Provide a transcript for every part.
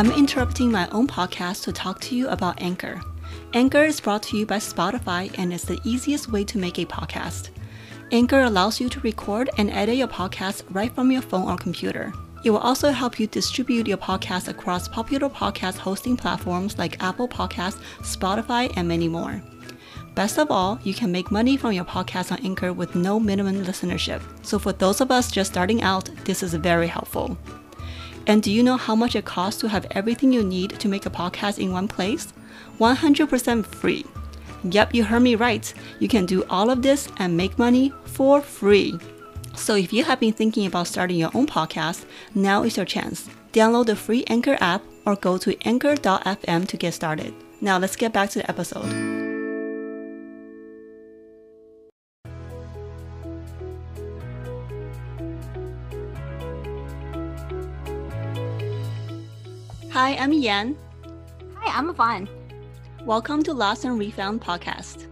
I'm interrupting my own podcast to talk to you about Anchor. Anchor is brought to you by Spotify and is the easiest way to make a podcast. Anchor allows you to record and edit your podcast right from your phone or computer. It will also help you distribute your podcast across popular podcast hosting platforms like Apple Podcasts, Spotify, and many more. Best of all, you can make money from your podcast on Anchor with no minimum listenership. So for those of us just starting out, this is very helpful. And do you know how much it costs to have everything you need to make a podcast in one place? 100% free. Yep, you heard me right. You can do all of this and make money for free. So if you have been thinking about starting your own podcast, now is your chance. Download the free Anchor app or go to anchor.fm to get started. Now let's get back to the episode. Hi, I'm Yan. Hi, I'm Yvonne. Welcome to Lost and Refound podcast.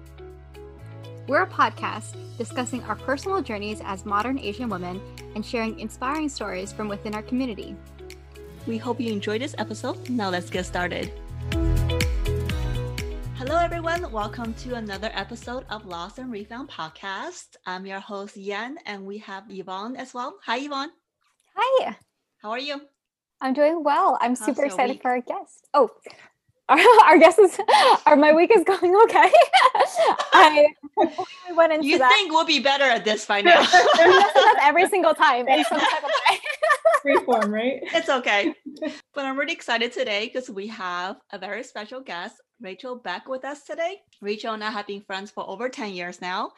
We're a podcast discussing our personal journeys as modern Asian women and sharing inspiring stories from within our community. We hope you enjoyed this episode. Now let's get started. Hello, everyone. Welcome to another episode of Lost and Refound podcast. I'm your host, Yan, and we have Yvonne as well. Hi, Yvonne. Hi. How are you? I'm doing well. I'm How's super excited week? for our guest. Oh, our, our guest is, are my week is going okay. I went into you that. think we'll be better at this by now. every single time in some type of way. Freeform, right? It's okay. But I'm really excited today because we have a very special guest, Rachel Beck, with us today. Rachel and I have been friends for over 10 years now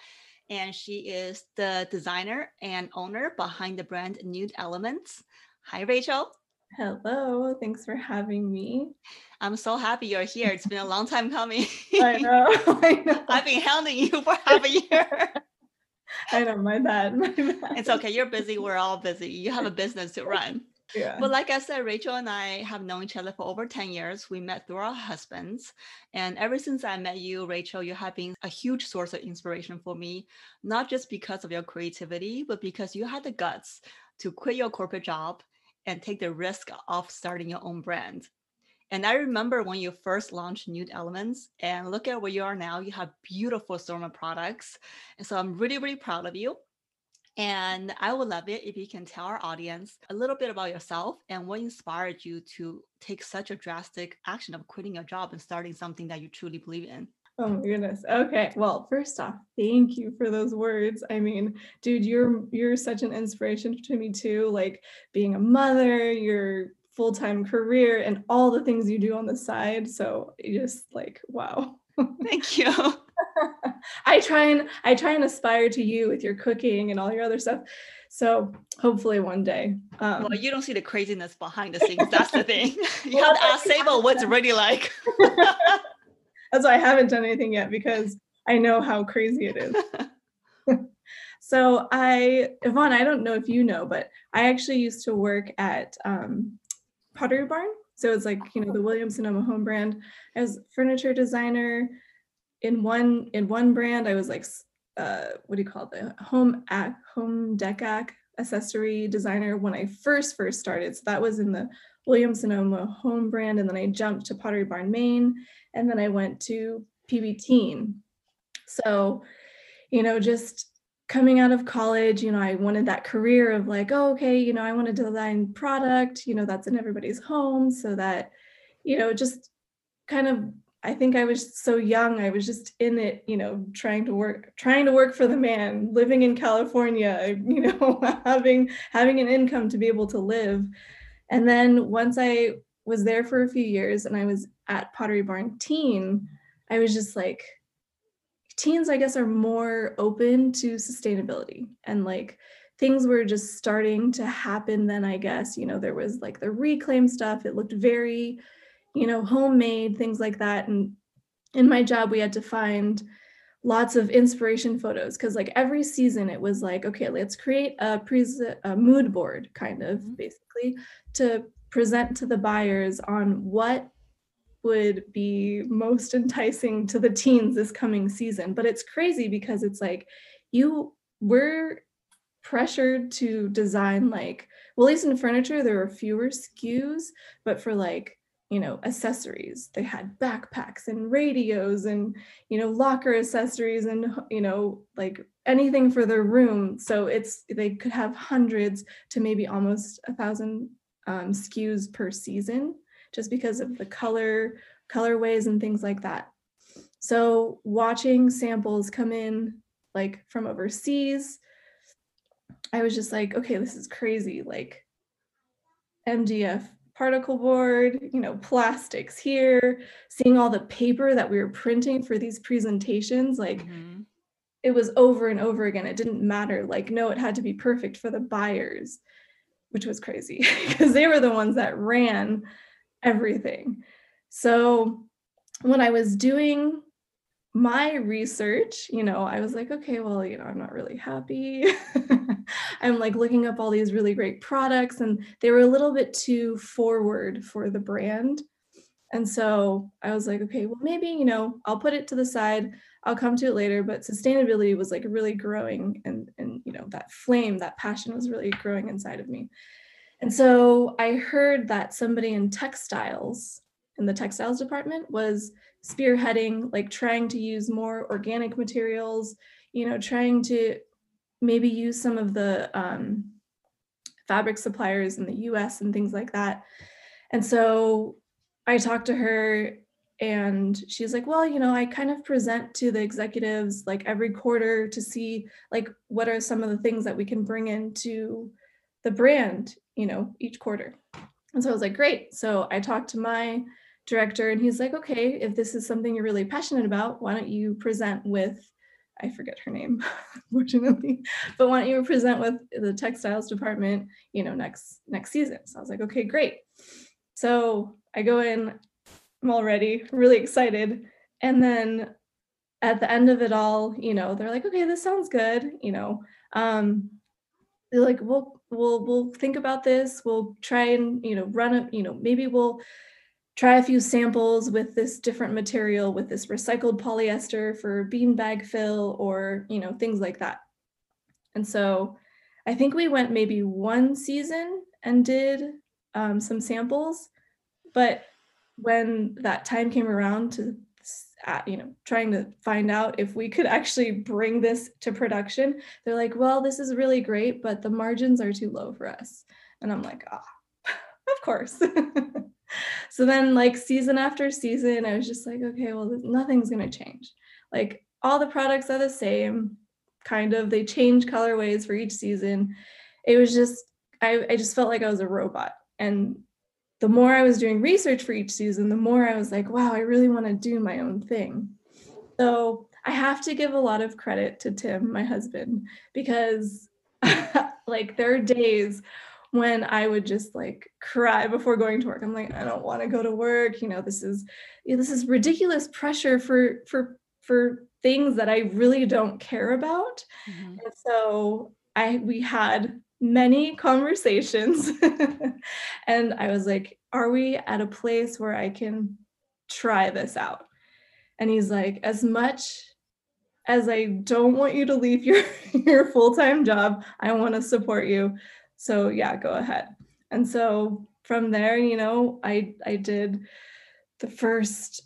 and she is the designer and owner behind the brand Nude Elements. Hi, Rachel. Hello, thanks for having me. I'm so happy you're here. It's been a long time coming. I know. I know. I've been hounding you for half a year. I know, my bad. My bad. It's okay. You're busy. We're all busy. You have a business to run. Yeah. But like I said, Rachel and I have known each other for over 10 years. We met through our husbands. And ever since I met you, Rachel, you have been a huge source of inspiration for me, not just because of your creativity, but because you had the guts to quit your corporate job and take the risk of starting your own brand. And I remember when you first launched Nude Elements and look at where you are now, you have beautiful assortment products. And so I'm really, really proud of you. And I would love it if you can tell our audience a little bit about yourself and what inspired you to take such a drastic action of quitting your job and starting something that you truly believe in. Oh my goodness. Okay. Well, first off, thank you for those words. I mean, dude, you're you're such an inspiration to me too. Like being a mother, your full-time career, and all the things you do on the side. So just like wow. Thank you. I try and I try and aspire to you with your cooking and all your other stuff. So hopefully one day. Um, well, you don't see the craziness behind the scenes. That's the thing. you well, have to ask Sable what's really like. That's why I haven't done anything yet because I know how crazy it is. so I, Yvonne, I don't know if you know, but I actually used to work at um, Pottery Barn. So it's like, you know, the Williams Sonoma home brand as furniture designer in one, in one brand, I was like, uh, what do you call it? The home act, home dec accessory designer when I first, first started. So that was in the Williams Sonoma home brand. And then I jumped to Pottery Barn, main and then I went to PB Teen. So, you know, just coming out of college, you know, I wanted that career of like, oh, okay, you know, I want to design product, you know, that's in everybody's home so that, you know, just kind of I think I was so young. I was just in it, you know, trying to work, trying to work for the man, living in California, you know, having having an income to be able to live. And then once I was there for a few years and I was at Pottery Barn Teen, I was just like, teens, I guess, are more open to sustainability and like things were just starting to happen then, I guess. You know, there was like the reclaim stuff, it looked very, you know, homemade, things like that. And in my job, we had to find lots of inspiration photos because like every season it was like okay let's create a, pre- a mood board kind of mm-hmm. basically to present to the buyers on what would be most enticing to the teens this coming season. But it's crazy because it's like you were pressured to design like well at least in furniture there are fewer SKUs, but for like you know accessories. They had backpacks and radios and you know locker accessories and you know like anything for their room. So it's they could have hundreds to maybe almost a thousand um, skus per season just because of the color colorways and things like that. So watching samples come in like from overseas i was just like okay this is crazy like mdf particle board, you know, plastics here, seeing all the paper that we were printing for these presentations, like mm-hmm. it was over and over again. It didn't matter. Like, no, it had to be perfect for the buyers, which was crazy because they were the ones that ran everything. So when I was doing my research, you know, I was like, okay, well, you know, I'm not really happy. I'm like looking up all these really great products, and they were a little bit too forward for the brand. And so I was like, okay, well, maybe, you know, I'll put it to the side. I'll come to it later. But sustainability was like really growing, and, and you know, that flame, that passion was really growing inside of me. And so I heard that somebody in textiles, in the textiles department, was spearheading like trying to use more organic materials you know trying to maybe use some of the um, fabric suppliers in the us and things like that. And so i talked to her and she's like well you know i kind of present to the executives like every quarter to see like what are some of the things that we can bring into the brand you know each quarter. And so i was like great. So i talked to my director and he's like okay if this is something you're really passionate about why don't you present with i forget her name unfortunately but why don't you present with the textiles department you know next next season? So i was like okay great. So i go in i'm all ready really excited and then at the end of it all you know they're like okay this sounds good you know um they're like we'll we'll we'll think about this we'll try and you know run a you know maybe we'll try a few samples with this different material with this recycled polyester for beanbag fill or you know things like that. And so i think we went maybe one season and did um, some samples but when that time came around to uh, you know trying to find out if we could actually bring this to production they're like well this is really great but the margins are too low for us. And i'm like ah of course so then like season after season i was just like okay well nothing's going to change. Like all the products are the same kind of they change colorways for each season. It was just I, I just felt like i was a robot. And the more i was doing research for each season the more i was like wow i really want to do my own thing. So i have to give a lot of credit to tim my husband because like there are days when I would just like cry before going to work. I'm like, I don't want to go to work. You know, this is this is ridiculous pressure for for for things that I really don't care about. Mm-hmm. And so I we had many conversations and I was like, are we at a place where I can try this out? And he's like, as much as I don't want you to leave your, your full-time job, I want to support you. So yeah, go ahead. And so from there, you know, I I did the first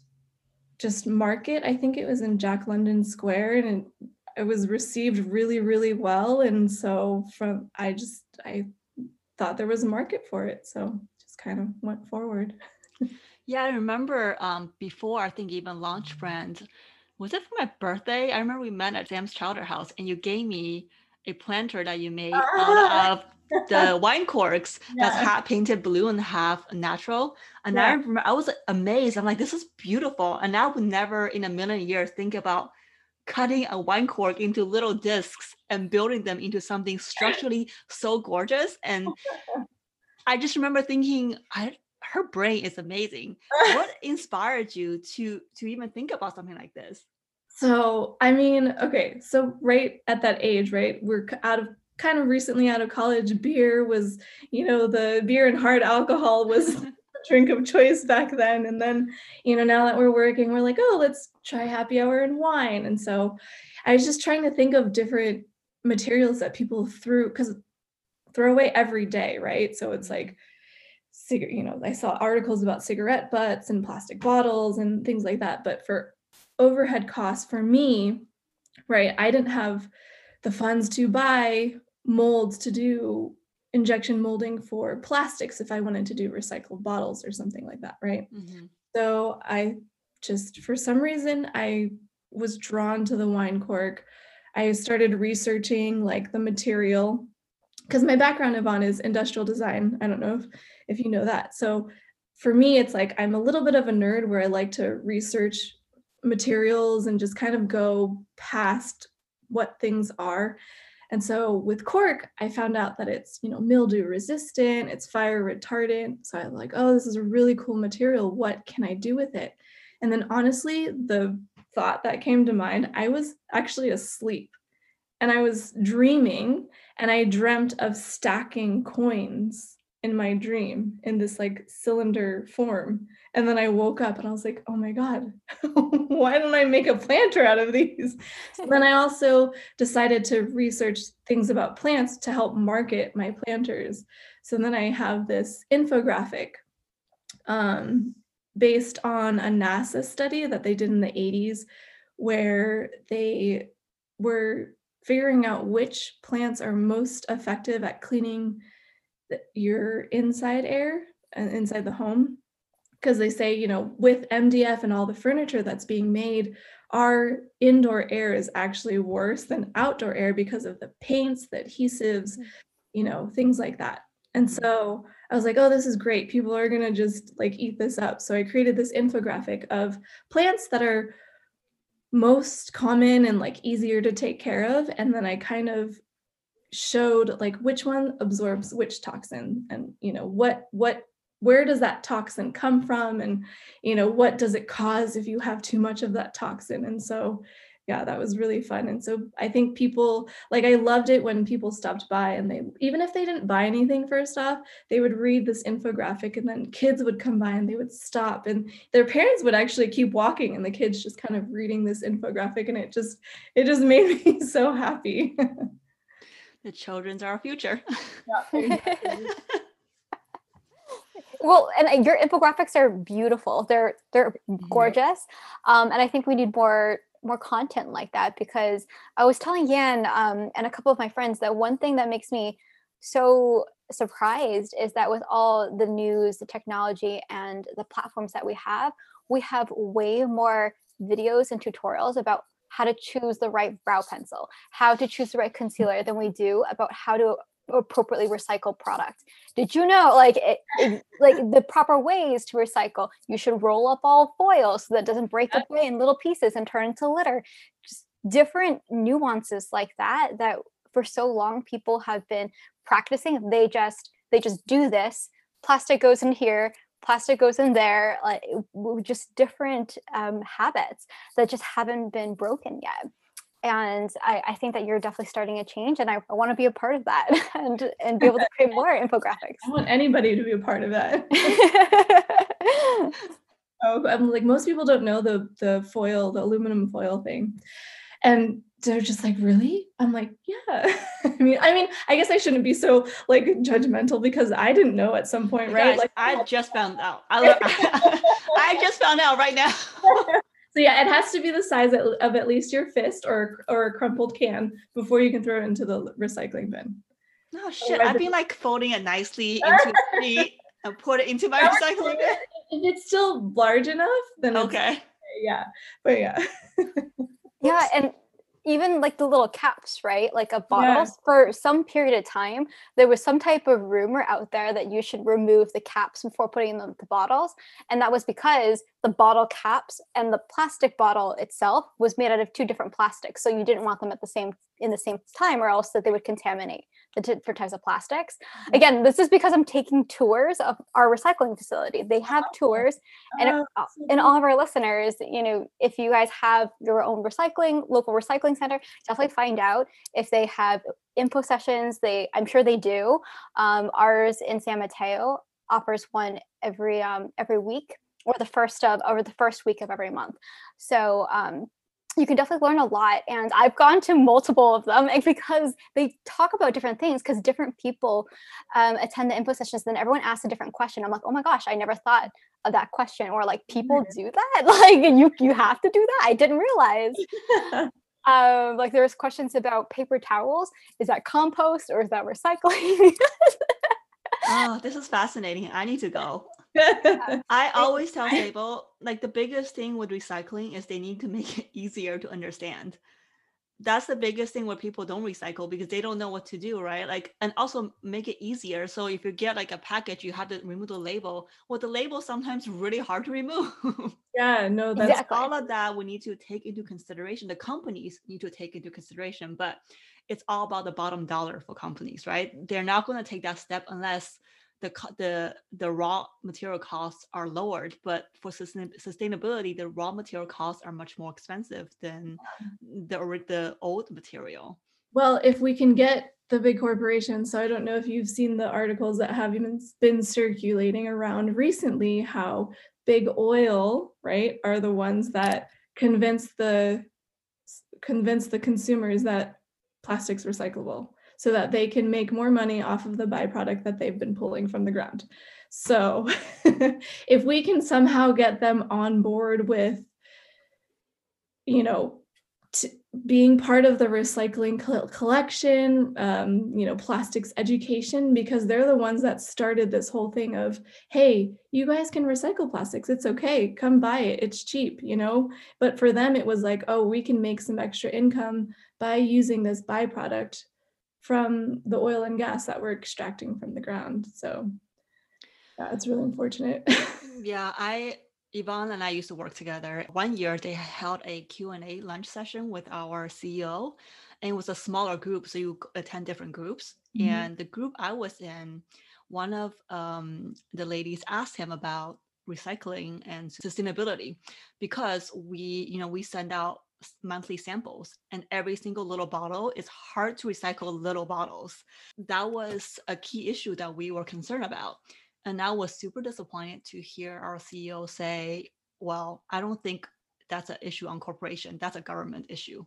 just market. I think it was in Jack London Square, and it, it was received really, really well. And so from I just I thought there was a market for it, so just kind of went forward. yeah, I remember um, before I think even launch brand. Was it for my birthday? I remember we met at Sam's Chowder House, and you gave me a planter that you made ah! out of the wine corks yeah. that's half painted blue and half natural. And yeah. I remember I was amazed. I'm like, this is beautiful. And I would never in a million years think about cutting a wine cork into little discs and building them into something structurally so gorgeous. And I just remember thinking, I her brain is amazing. what inspired you to to even think about something like this? So, I mean, okay, so right at that age, right, we're out of kind of recently out of college, beer was, you know, the beer and hard alcohol was the drink of choice back then. And then, you know, now that we're working, we're like, oh, let's try happy hour and wine. And so I was just trying to think of different materials that people threw because throw away every day, right? So it's like cigarette, you know, I saw articles about cigarette butts and plastic bottles and things like that. But for overhead costs for me, right, I didn't have the funds to buy molds to do injection molding for plastics if I wanted to do recycled bottles or something like that, right? Mm-hmm. So I just, for some reason, I was drawn to the wine cork. I started researching like the material because my background, Yvonne, is industrial design. I don't know if, if you know that. So for me, it's like I'm a little bit of a nerd where I like to research materials and just kind of go past what things are. And so with cork, I found out that it's, you know, mildew resistant, it's fire retardant. So I'm like, oh, this is a really cool material. What can I do with it? And then honestly, the thought that came to mind, I was actually asleep and I was dreaming and I dreamt of stacking coins in my dream in this like cylinder form. And then I woke up and I was like, oh my God, why don't I make a planter out of these? So then I also decided to research things about plants to help market my planters. So then I have this infographic um, based on a NASA study that they did in the 80s, where they were figuring out which plants are most effective at cleaning your inside air and uh, inside the home. Because they say you know with mdf and all the furniture that's being made our indoor air is actually worse than outdoor air because of the paints the adhesives mm. you know things like that. And so i was like oh this is great. People are going to just like eat this up. So i created this infographic of plants that are most common and like easier to take care of. And then i kind of showed like which one absorbs which toxin and you know what what where does that toxin come from and you know what does it cause if you have too much of that toxin and so yeah, that was really fun. And so I think people like I loved it when people stopped by and they even if they didn't buy anything first off, they would read this infographic and then kids would come by and they would stop and their parents would actually keep walking and the kids just kind of reading this infographic and it just it just made me so happy. the children's our future. well and your infographics are beautiful. They're they're gorgeous. Um, and i think we need more more content like that because I was telling Yan um, and a couple of my friends that one thing that makes me so surprised is that with all the news, the technology, and the platforms that we have, we have way more videos and tutorials about how to choose the right brow pencil, how to choose the right concealer than we do about how to appropriately recycle product. Did you know like it, it, like the proper ways to recycle? You should roll up all foil so that it doesn't break away in little pieces and turn into litter. Just different nuances like that that for so long people have been practicing. They just they just do this. Plastic goes in here, plastic goes in there like just different um, habits that just haven't been broken yet and I, I, think that you're definitely starting a change and I, I want to be a part of that and and be able to create more infographics. I want anybody to be a part of that. oh, I'm like most people don't know the the foil, the aluminum foil thing. And they're just like, really? I'm like, yeah. I mean, I mean, I guess I shouldn't be so like judgmental because I didn't know at some point, right? Guys, like I just found out. I, I just found out right now. So yeah, it has to be the size of at least your fist or or a crumpled can before you can throw it into the recycling bin. Oh shit! I've been like folding it nicely into three and put it into my recycling bin. If it's still large enough, then okay. Yeah, but yeah. yeah, and even like the little caps, right? Like a bottles yeah. for some period of time, there was some type of rumor out there that you should remove the caps before putting in the, bottles. And that was because the bottle caps and the plastic bottle itself was made out of two different plastics. So you didn't want them at the same in the same time or else that they would contaminate different types of plastics. Mm-hmm. Again, this is because I'm taking tours of our recycling facility. They have oh, tours, and oh, and all of our listeners, you know, if you guys have your own recycling local recycling center, definitely find out if they have info sessions. They, I'm sure they do. Um, ours in San Mateo offers one every um, every week or the first of over the first week of every month. So um, you can definitely learn a lot and i've gone to multiple of them because they talk about different things because different people um, attend the info sessions then everyone asks a different question. I'm like oh my gosh i never thought of that question or like people mm-hmm. do that? Like you you have to do that? I didn't realize. Um, like there's questions about paper towels. Is that compost or is that recycling? Oh this is fascinating. I need to go I always tell people like the biggest thing with recycling is they need to make it easier to understand. That's the biggest thing where people don't recycle because they don't know what to do, right? Like, and also make it easier. So if you get like a package, you have to remove the label. Well, the label sometimes really hard to remove. yeah, no, that's exactly. all of that we need to take into consideration. The companies need to take into consideration, but it's all about the bottom dollar for companies, right? They're not going to take that step unless the the the raw material costs are lowered but for sustainability the raw material costs are much more expensive than the the old material. Well if we can get the big corporations so i don't know if you've seen the articles that have been, been circulating around recently how big oil right are the ones that convince the convince the consumers that plastic's recyclable so that they can make more money off of the byproduct that they've been pulling from the ground. So if we can somehow get them on board with, you know, t- being part of the recycling co- collection, um, you know, plastics education, because they're the ones that started this whole thing of, hey, you guys can recycle plastics. It's okay. Come buy it. It's cheap, you know? But for them, it was like, oh, we can make some extra income by using this byproduct from the oil and gas that we're extracting from the ground. So yeah, it's really unfortunate. yeah, I Yvonne and I used to work together. One year they held a Q&A lunch session with our CEO and it was a smaller group so you attend different groups mm-hmm. and the group I was in one of um, the ladies asked him about recycling and sustainability because we you know we send out monthly samples and every single little bottle is hard to recycle little bottles. That was a key issue that we were concerned about and i was super disappointed to hear our ceo say well i don't think that's an issue on corporation that's a government issue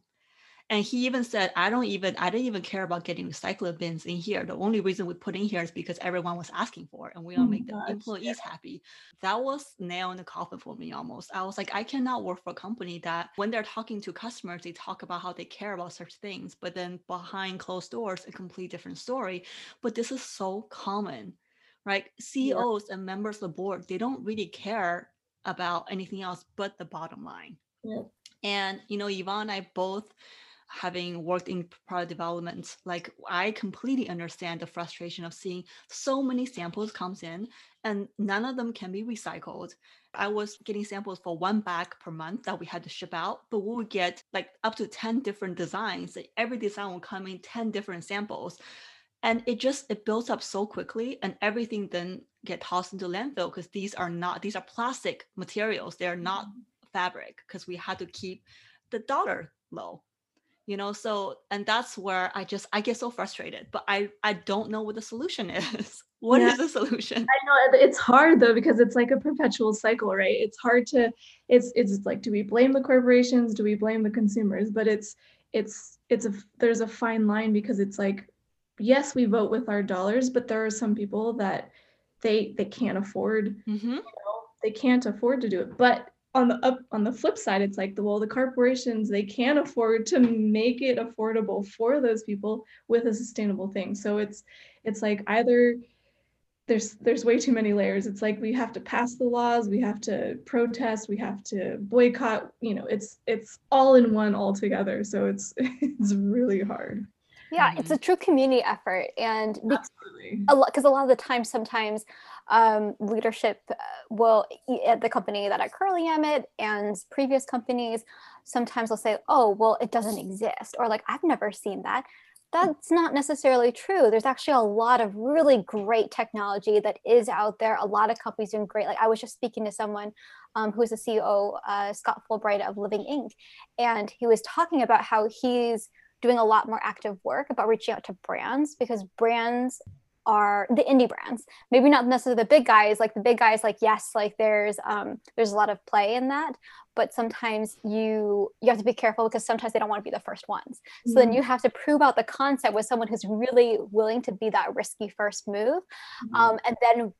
and he even said, I don't even, I didn't even care about getting recycling bins in here. The only reason we put in here is because everyone was asking for it and we don't oh make the employees yeah. happy. That was nail in the coffin for me almost. I was like, I cannot work for a company that when they're talking to customers, they talk about how they care about such things, but then behind closed doors, a complete different story. But this is so common, right? CEOs yeah. and members of the board, they don't really care about anything else but the bottom line. Yeah. And you know, Yvonne and I both having worked in product development like i completely understand the frustration of seeing so many samples comes in and none of them can be recycled. I was getting samples for one bag per month that we had to ship out but we would get like up to 10 different designs. Every design will come in 10 different samples. And it just it builds up so quickly and everything then get tossed into landfill because these are not these are plastic materials. They're not mm-hmm. fabric because we had to keep the dollar low you know so and that's where i just i get so frustrated but i i don't know what the solution is. What yeah. is the solution? I know it's hard though because it's like a perpetual cycle right? It's hard to it's it's like do we blame the corporations? Do we blame the consumers? But it's it's it's a there's a fine line because it's like yes we vote with our dollars but there are some people that they they can't afford mm-hmm. you know, they can't afford to do it. But on the up on the flip side it's like the well the corporations they can afford to make it affordable for those people with a sustainable thing. So it's it's like either there's there's way too many layers. It's like we have to pass the laws we have to protest we have to boycott you know it's it's all in one all together so it's it's really hard yeah it's a true community effort and because a lot because a lot of the time sometimes um, leadership uh, will at the company that I currently am at and previous companies sometimes will say, "Oh, well, it doesn't exist," or like, "I've never seen that." That's not necessarily true. There's actually a lot of really great technology that is out there. A lot of companies doing great. Like I was just speaking to someone um, who is the CEO, uh, Scott Fulbright of Living Ink, and he was talking about how he's doing a lot more active work about reaching out to brands because brands are the indie brands maybe not necessarily the big guys like the big guys like yes like there's um there's a lot of play in that but sometimes you you have to be careful because sometimes they don't want to be the first ones so mm-hmm. then you have to prove out the concept with someone who's really willing to be that risky first move mm-hmm. um, and then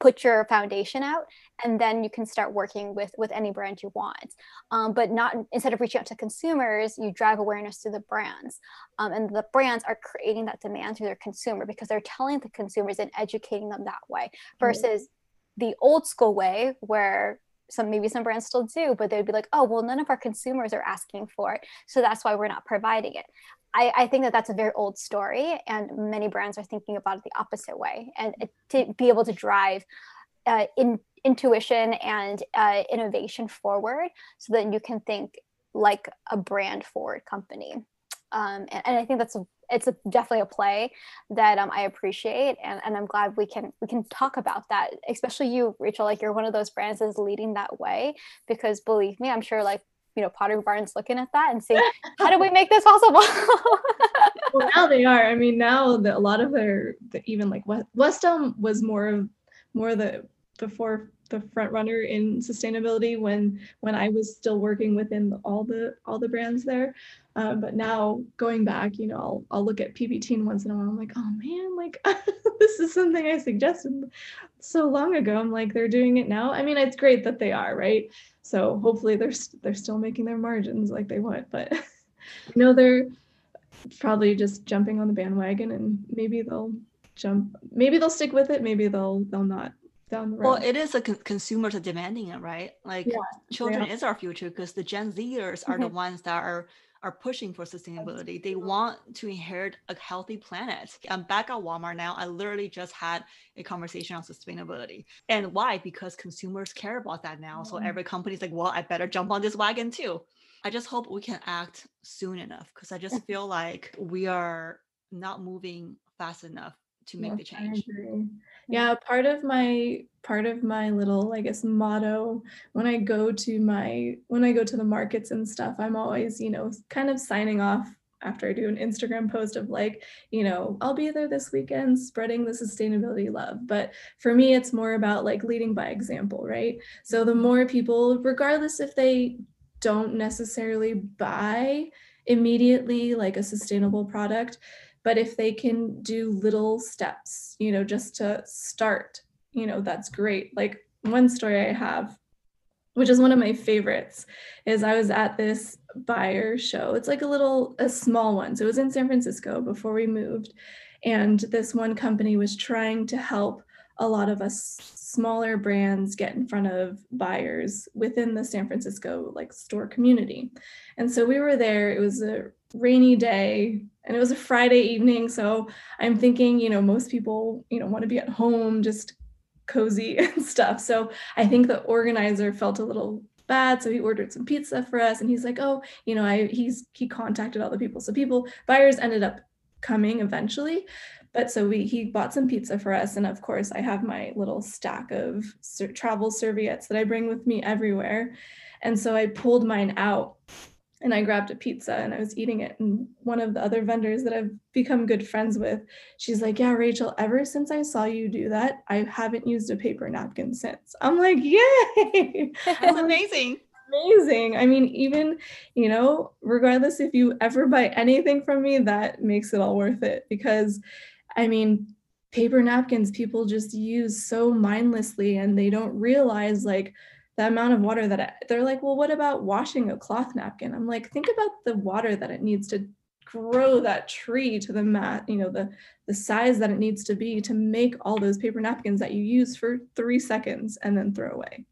put your foundation out and then you can start working with with any brand you want. Um, but not instead of reaching out to consumers you drive awareness to the brands. Um, and the brands are creating that demand through their consumer because they're telling the consumers and educating them that way versus mm-hmm. the old school way where some maybe some brands still do but they'd be like oh well none of our consumers are asking for it so that's why we're not providing it I, I, think that that's a very old story, and many brands are thinking about it the opposite way. And to be able to drive uh, in, intuition and uh, innovation forward, so that you can think like a brand forward company. Um, and, and, I think that's a, it's a, definitely a play that um, I appreciate, and, and I'm glad we can we can talk about that. Especially you, Rachel, like you're one of those brands that's leading that way. Because believe me, I'm sure like you know Pottery Barn's looking at that and saying, how do we make this possible? well, now they are. I mean, now the, a lot of their the, even like West, West Elm was more of more the before the front runner in sustainability when when I was still working within all the all the brands there. Uh, but now going back, you know, I'll, I'll look at PBT once in a while. I'm like, oh man, like this is something I suggested so long ago. I'm like, they're doing it now. I mean, it's great that they are, right? So hopefully they're they're still making their margins like they want. But you know, they're probably just jumping on the bandwagon, and maybe they'll jump. Maybe they'll stick with it. Maybe they'll they'll not down the road. Well, it is the con- consumers are demanding it, right? Like yeah, children yeah. is our future because the Gen Zers are mm-hmm. the ones that are are pushing for sustainability. They want to inherit a healthy planet. I'm back at Walmart now. I literally just had a conversation on sustainability. And why? Because consumers care about that now. So mm-hmm. every company's like, well, I better jump on this wagon too. I just hope we can act soon enough because I just feel like we are not moving fast enough to make the change yeah part of my part of my little i guess motto when i go to my when i go to the markets and stuff i'm always you know kind of signing off after I do an Instagram post of like, you know, I'll be there this weekend spreading the sustainability love. But for me, it's more about like leading by example, right? So the more people, regardless if they don't necessarily buy immediately like a sustainable product, but if they can do little steps you know just to start you know that's great like one story i have which is one of my favorites is i was at this buyer show it's like a little a small one so it was in san francisco before we moved and this one company was trying to help a lot of us smaller brands get in front of buyers within the San Francisco like store community. And so we were there. It was a rainy day and it was a Friday evening. So I'm thinking, you know, most people, you know, want to be at home, just cozy and stuff. So I think the organizer felt a little bad. So he ordered some pizza for us and he's like, oh, you know, I he's he contacted all the people. So people, buyers ended up coming eventually. But so we he bought some pizza for us, and of course I have my little stack of travel serviettes that I bring with me everywhere. And so I pulled mine out and I grabbed a pizza and I was eating it. And one of the other vendors that I've become good friends with, she's like, Yeah, Rachel, ever since I saw you do that, I haven't used a paper napkin since. I'm like, Yay! That's amazing. Amazing. I mean, even, you know, regardless if you ever buy anything from me, that makes it all worth it because I mean, paper napkins people just use so mindlessly and they don't realize like the amount of water that it, they're like, well, what about washing a cloth napkin? I'm like, think about the water that it needs to grow that tree to the mat, you know, the the size that it needs to be to make all those paper napkins that you use for three seconds and then throw away.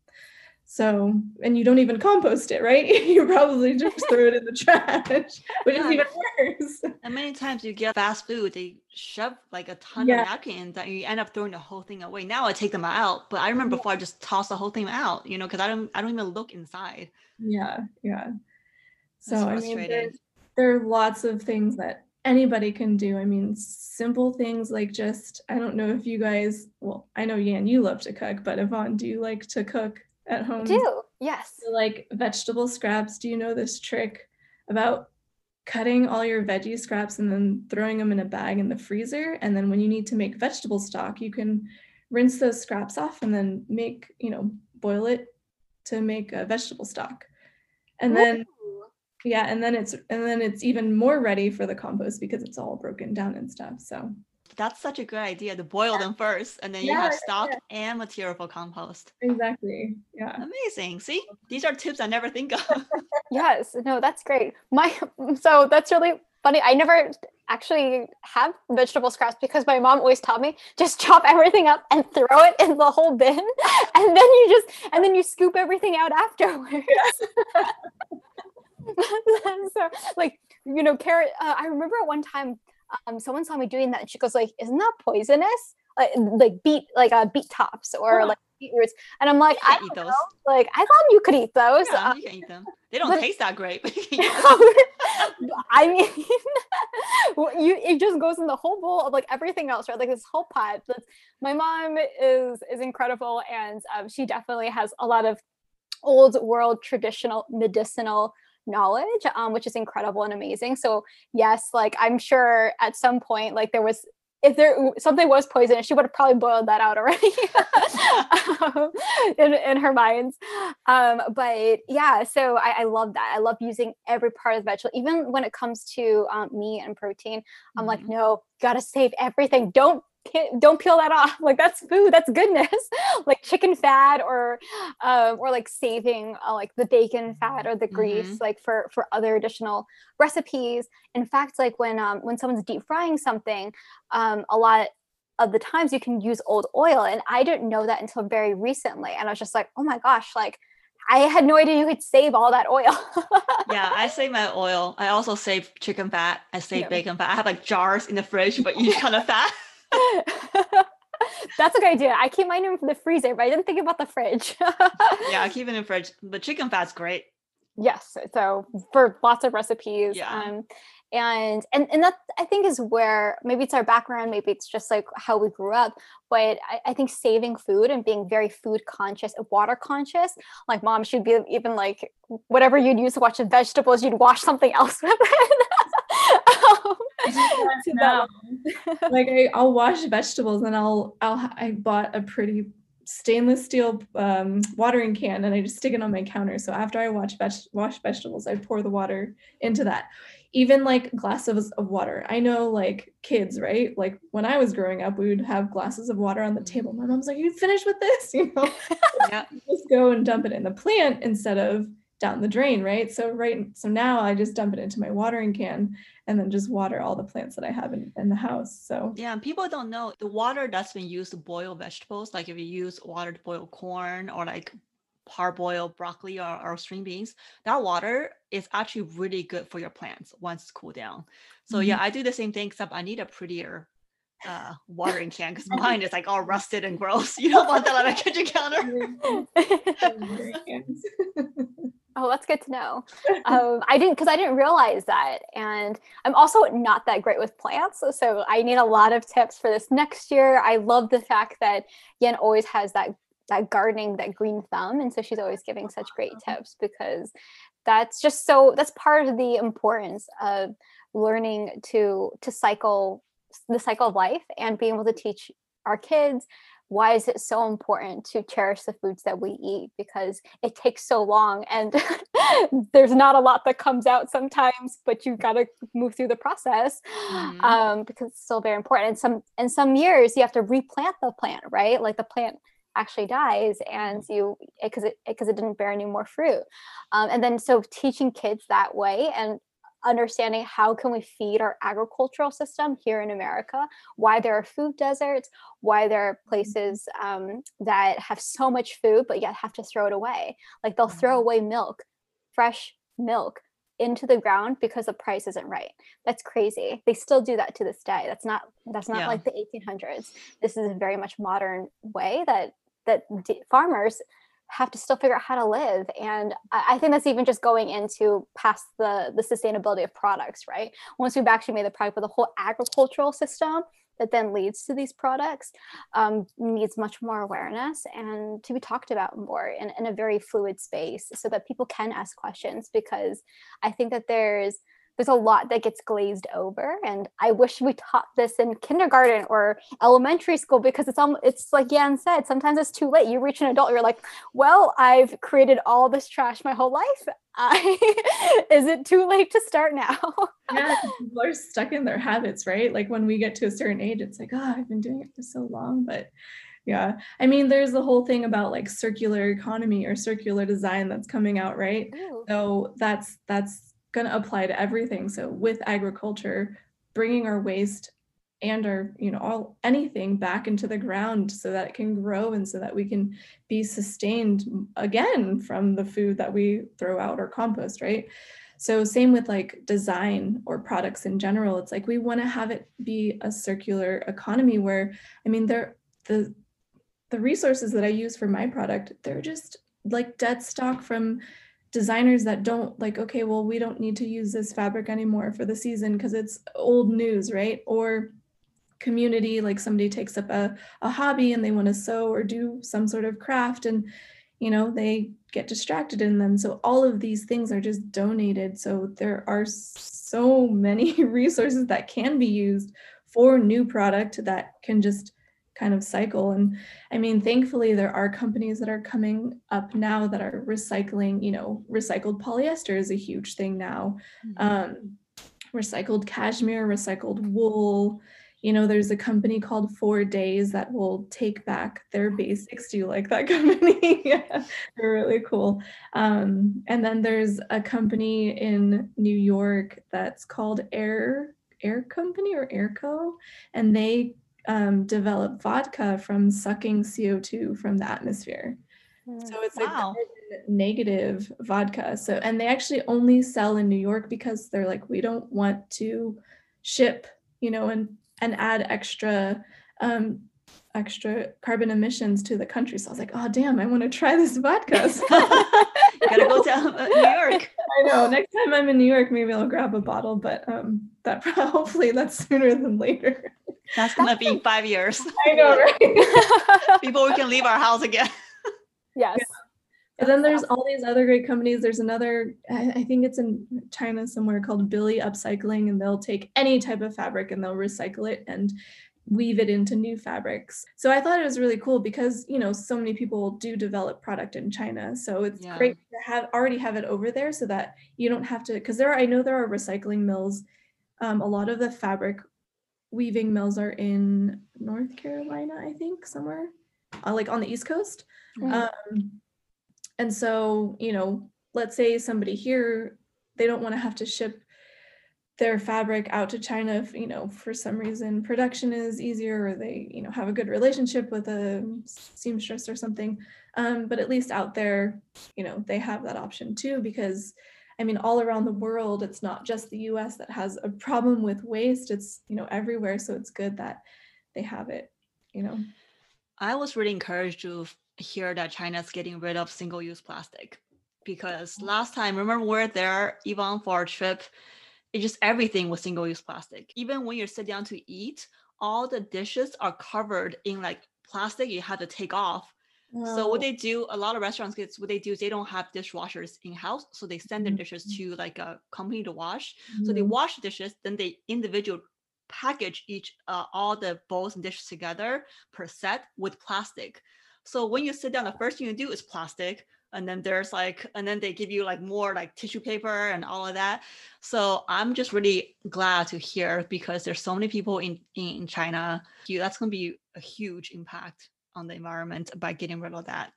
So, and you don't even compost it, right? you probably just throw it in the trash, which yeah. is even worse. And many times you get fast food, they shove like a ton yeah. of napkins that you end up throwing the whole thing away. Now I take them out, but I remember before I just toss the whole thing out, you know, because I don't I don't even look inside. Yeah, yeah. So I mean, there, there are lots of things that anybody can do. I mean, simple things like just I don't know if you guys. Well, I know Yan, you love to cook, but Yvonne, do you like to cook? At home? I do yes. So like vegetable scraps. Do you know this trick about cutting all your veggie scraps and then throwing them in a bag in the freezer. And then when you need to make vegetable stock, you can rinse those scraps off and then make, you know, boil it to make a vegetable stock. And then yeah, and then it's and then it's even more ready for the compost because it's all broken down and stuff. So that's such a good idea to boil yeah. them first and then you have stock yeah. and material for compost. Exactly. Yeah. Amazing. See, these are tips I never think of. yes. No, that's great. My so that's really funny. I never actually have vegetable scraps because my mom always taught me just chop everything up and throw it in the whole bin and then you just and then you scoop everything out afterwards. so like you know carrot uh, i remember at one time um, someone saw me doing that and she goes like isn't that poisonous? Like, like beet like uh, beet tops or like beetroots and i'm like i eat those know. like i thought you could eat those yeah, um, you can eat them. They don't but, taste that great i mean you it just goes in the whole bowl of like everything else right? Like this whole pot. That's, my mom is is incredible and um, she definitely has a lot of old world traditional medicinal knowledge um, which is incredible and amazing so yes like i'm sure at some point like there was if there something was poisonous, she would have probably boiled that out already um, in, in her minds. Um, but yeah, so I, I, love that. I love using every part of the vegetable, even when it comes to um, meat and protein. I'm mm-hmm. like, no, gotta save everything. Don't don't peel that off like that's food that's goodness like chicken fat or uh, or like saving uh, like the bacon fat or the grease mm-hmm. like for for other additional recipes in fact like when um when someone's deep frying something um a lot of the times you can use old oil and i didn't know that until very recently and i was just like oh my gosh like I had no idea you could save all that oil. yeah, I save my oil. I also save chicken fat. I save yeah. bacon fat. I have like jars in the fridge for each kind of fat. That's a good idea. I keep mine in the freezer, but I didn't think about the fridge. yeah, I keep it in the fridge. The chicken fat's great. Yes. So for lots of recipes. Yeah. Um, and and and that I think is where maybe it's our background, maybe it's just like how we grew up. But I, I think saving food and being very food conscious, water conscious. Like mom should be even like whatever you'd use to wash the vegetables, you'd wash something else with it. um, like I, I'll wash vegetables and I'll I'll I bought a pretty stainless steel um, watering can and I just stick it on my counter. So after I wash, veg- wash vegetables, I pour the water into that. Even like glasses of water. I know like kids, right? Like when I was growing up, we would have glasses of water on the table. My mom's like, "You finished with this?" You know, yeah. just go and dump it in the plant instead of down the drain, right? So right, so now I just dump it into my watering can and then just water all the plants that I have in, in the house. So yeah, people don't know the water that's been used to boil vegetables. Like if you use water to boil corn or like parboil broccoli or, or string beans, that water is actually really good for your plants once it's cooled down. So mm-hmm. yeah, I do the same thing, except I need a prettier uh, watering can because mine is like all rusted and gross. You don't want that on a kitchen counter. Oh, that's good to know. Um, I didn't because I didn't realize that, and I'm also not that great with plants, so I need a lot of tips for this next year. I love the fact that Yan always has that that gardening, that green thumb, and so she's always giving such great tips because that's just so that's part of the importance of learning to to cycle the cycle of life and being able to teach our kids why is it so important to cherish the foods that we eat? Because it takes so long and there's not a lot that comes out sometimes but you got to move through the process mm-hmm. um, because it's still very important. And some in some years you have to replant the plant right? Like the plant actually dies and you because it because it, it, didn't bear any more fruit. Um, and then so teaching kids that way and understanding how can we feed our agricultural system here in america why there are food deserts why there are mm-hmm. places um, that have so much food but yet have to throw it away like they'll throw mm-hmm. away milk fresh milk into the ground because the price isn't right that's crazy they still do that to this day that's not that's not yeah. like the 1800s this is a very much modern way that that farmers have to still figure out how to live. And i think that's even just going into past the the sustainability of products right? Once we've actually made the product with the whole agricultural system that then leads to these products um, needs much more awareness and to be talked about more in, in a very fluid space so that people can ask questions because i think that there's there's a lot that gets glazed over and i wish we taught this in kindergarten or elementary school because it's almost it's like yan said sometimes it's too late. You reach an adult you're like well i've created all this trash my whole life. I, is it too late to start now? Yeah people are stuck in their habits right? Like when we get to a certain age it's like oh i've been doing it for so long but yeah i mean there's the whole thing about like circular economy or circular design that's coming out right? Ooh. so that's that's going to apply to everything. So with agriculture, bringing our waste and our you know all anything back into the ground so that it can grow and so that we can be sustained again from the food that we throw out or compost right so same with like design or products in general it's like we want to have it be a circular economy where i mean there the the resources that i use for my product they're just like dead stock from designers that don't like okay well we don't need to use this fabric anymore for the season because it's old news right? Or community like somebody takes up a, a hobby and they want to sew or do some sort of craft and you know they get distracted in them. So all of these things are just donated. So there are so many resources that can be used for new product that can just kind of cycle. And I mean, thankfully, there are companies that are coming up now that are recycling, you know, recycled polyester is a huge thing now. Mm-hmm. Um, recycled cashmere, recycled wool. You know, there's a company called For Days that will take back their basics. Do you like that company? yeah, they're really cool. Um, and then there's a company in New York that's called Air Air Company or Airco, and they um, develop vodka from sucking CO2 from the atmosphere. Mm, so it's wow. a negative vodka. So, and they actually only sell in New York because they're like, we don't want to ship, you know, and and add extra um, extra carbon emissions to the country. So I was like, oh damn, I want to try this vodka. So gotta go to New York. I know. Next time I'm in New York, maybe I'll grab a bottle, but um, that hopefully that's sooner than later. That's gonna be five years. I know, right? Before we can leave our house again. Yes. Yeah. But then there's all these other great companies. There's another, I think it's in China somewhere called Billy Upcycling, and they'll take any type of fabric and they'll recycle it and weave it into new fabrics. So I thought it was really cool because, you know, so many people do develop product in China. So it's yeah. great to have already have it over there so that you don't have to, because there are, I know there are recycling mills. Um, a lot of the fabric weaving mills are in North Carolina, I think, somewhere, uh, like on the East Coast. Um, and so, you know, let's say somebody here, they don't want to have to ship their fabric out to China if, you know, for some reason production is easier or they, you know, have a good relationship with a seamstress or something. Um, but at least out there, you know, they have that option too because I mean, all around the world, it's not just the US that has a problem with waste, it's, you know, everywhere. So it's good that they have it, you know. I was really encouraged to hear that China's getting rid of single use plastic because mm. last time, remember we were there, even for our trip, it just everything was single use plastic. Even when you sit down to eat, all the dishes are covered in like plastic you have to take off so what they do, a lot of restaurants get what they do is they don't have dishwashers in house, so they send their mm-hmm. dishes to like a company to wash. Mm-hmm. So they mm-hmm. wash the dishes, then they individual package each uh, all the bowls and dishes together per set with plastic. So when you sit down, the first thing you do is plastic, and then there's like, and then they give you like more like tissue paper and all of that. So I'm just really glad to hear because there's so many people in in China. That's gonna be a huge impact on the environment by getting rid of that.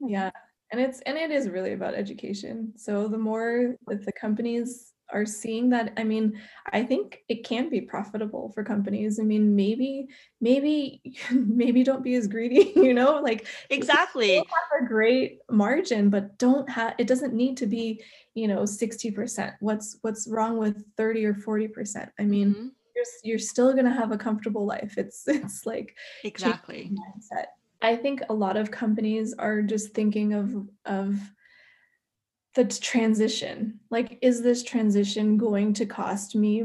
Yeah and it's and it is really about education. So the more that the companies are seeing that i mean i think it can be profitable for companies. I mean maybe maybe maybe don't be as greedy you know like exactly. have a great margin but don't have it doesn't need to be you know 60% what's what's wrong with 30 or 40% i mean mm-hmm you're you're still going to have a comfortable life. It's it's like exactly. mindset. I think a lot of companies are just thinking of of the transition. Like is this transition going to cost me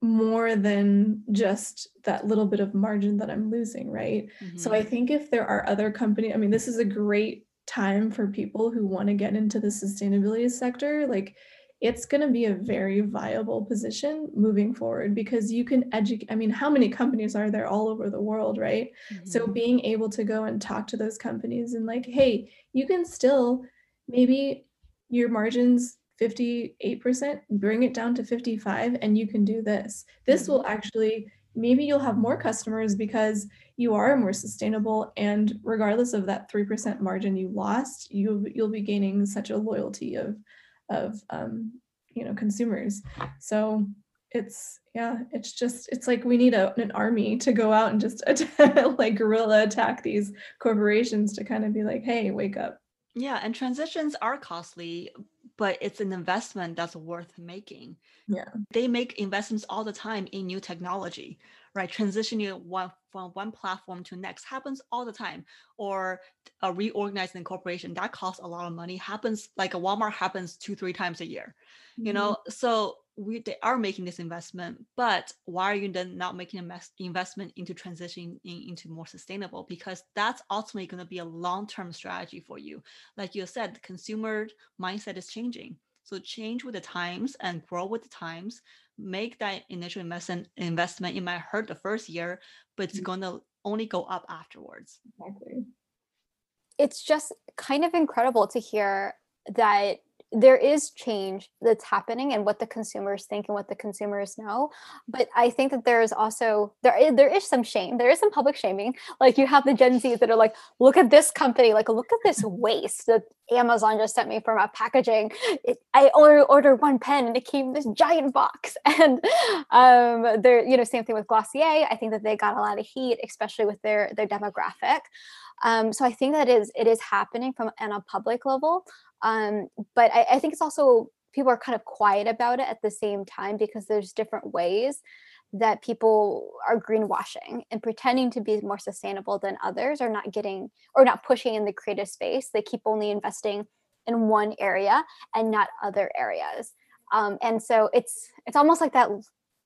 more than just that little bit of margin that i'm losing right? Mm-hmm. so i mm-hmm. think if there are other companies i mean this is a great time for people who want to get into the sustainability sector. Like it's going to be a very viable position moving forward because you can educate i mean how many companies are there all over the world right mm-hmm. so being able to go and talk to those companies and like hey you can still maybe your margins 58% bring it down to 55 and you can do this this mm-hmm. will actually maybe you'll have more customers because you are more sustainable and regardless of that 3% margin you lost you you'll be gaining such a loyalty of of um, you know consumers. So it's yeah it's just it's like we need a, an army to go out and just attack, like guerrilla attack these corporations to kind of be like hey wake up. Yeah and transitions are costly but it's an investment that's worth making. Yeah. They make investments all the time in new technology right transitioning one from one platform to next happens all the time or a reorganizing corporation that costs a lot of money happens like a walmart happens two three times a year mm-hmm. you know? So we they are making this investment but why are you then not making an investment into transitioning into more sustainable? Because that's ultimately going to be a long-term strategy for you. Like you said the consumer mindset is changing. So change with the times and grow with the times make that initial investment investment it might hurt the first year but it's mm-hmm. going to only go up afterwards exactly it's just kind of incredible to hear that there is change that's happening and what the consumers think and what the consumers know but i think that there is also there is, there is some shame there is some public shaming. Like you have the gen z that are like look at this company like look at this waste that amazon just sent me from a packaging. It, i ordered, ordered one pen and it came in this giant box. And um there you know same thing with glossier. I think that they got a lot of heat especially with their their demographic. Um, so I think that is it is happening from on a public level. Um, but I, I think it's also people are kind of quiet about it at the same time because there's different ways that people are greenwashing and pretending to be more sustainable than others or not getting or not pushing in the creative space. They keep only investing in one area and not other areas. Um, and so it's it's almost like that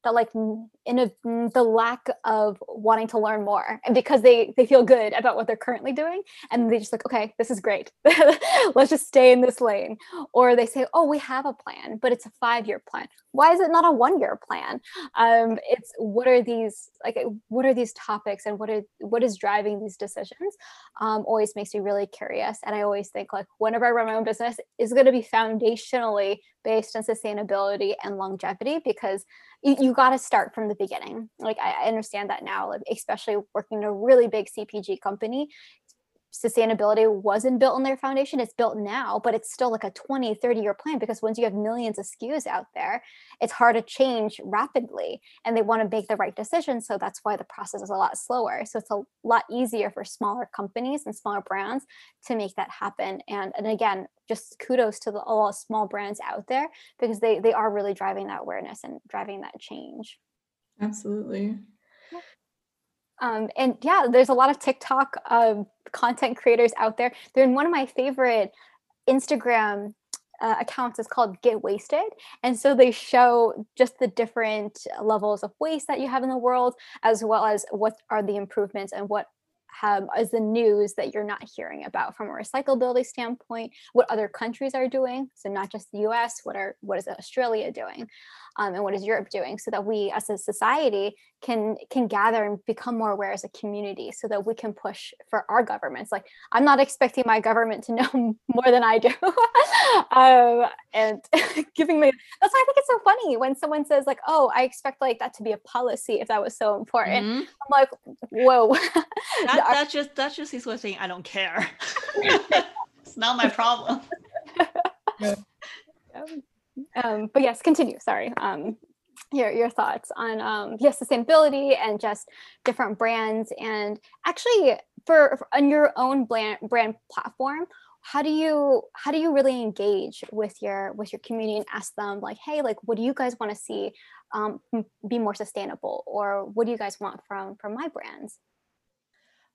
that like in a the lack of wanting to learn more and because they they feel good about what they're currently doing and they just like okay this is great. Let's just stay in this lane. Or they say oh we have a plan but it's a five year plan. Why is it not a one year plan? Um it's what are these like what are these topics and what are what is driving these decisions um always makes me really curious. And i always think like whenever i run my own business is going to be foundationally based on sustainability and longevity because you, you got to start from the beginning. Like I, I understand that now, like, especially working in a really big CPG company, sustainability wasn't built in their foundation it's built now but it's still like a 20 30 year plan because once you have millions of skus out there it's hard to change rapidly and they want to make the right decision so that's why the process is a lot slower. So it's a lot easier for smaller companies and smaller brands to make that happen. And and again just kudos to the all small brands out there because they they are really driving that awareness and driving that change. Absolutely um, and yeah, there's a lot of TikTok um, content creators out there. They're in one of my favorite Instagram uh, accounts is called Get Wasted. And so they show just the different levels of waste that you have in the world, as well as what are the improvements and what have is the news that you're not hearing about from a recyclability standpoint, what other countries are doing. So not just the US, what are what is Australia doing? um, and what is Europe doing so that we as a society can can gather and become more aware as a community so that we can push for our governments like I'm not expecting my government to know more than I do um, and giving me that's why I think it's so funny when someone says like oh I expect like that to be a policy if that was so important mm-hmm. I'm like whoa that, that's just that's just his way of saying I don't care it's not my problem yeah um, but yes, continue. Sorry. Um, your your thoughts on um, yes, sustainability and just different brands, and actually for, for on your own brand brand platform. How do you how do you really engage with your with your community and ask them like, hey, like, what do you guys want to see um, be more sustainable, or what do you guys want from from my brands?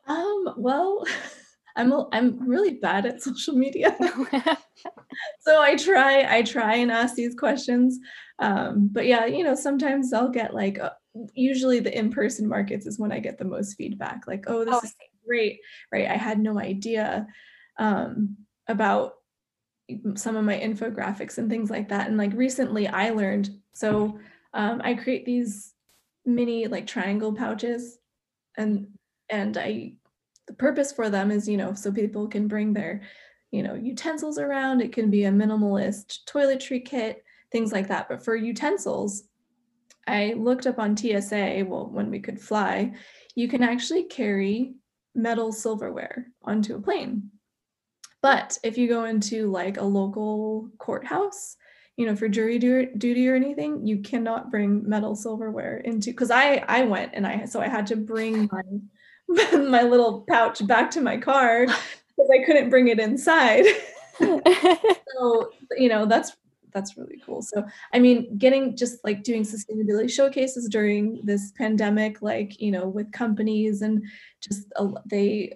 Um, well, I'm I'm really bad at social media. so I try I try and ask these questions. Um, but yeah, you know, sometimes I'll get like uh, usually the in-person markets is when I get the most feedback like, "Oh, this oh, is great." Right? I had no idea um, about some of my infographics and things like that. And like recently I learned, so um, I create these mini like triangle pouches and and I the purpose for them is, you know, so people can bring their, you know, utensils around. It can be a minimalist toiletry kit, things like that. But for utensils, I looked up on TSA, well, when we could fly, you can actually carry metal silverware onto a plane. But if you go into like a local courthouse, you know, for jury duty or anything, you cannot bring metal silverware into because I I went and I so I had to bring my my little pouch back to my car because I couldn't bring it inside. so you know that's that's really cool. So, I mean, getting just like doing sustainability showcases during this pandemic, like, you know, with companies and just a, they,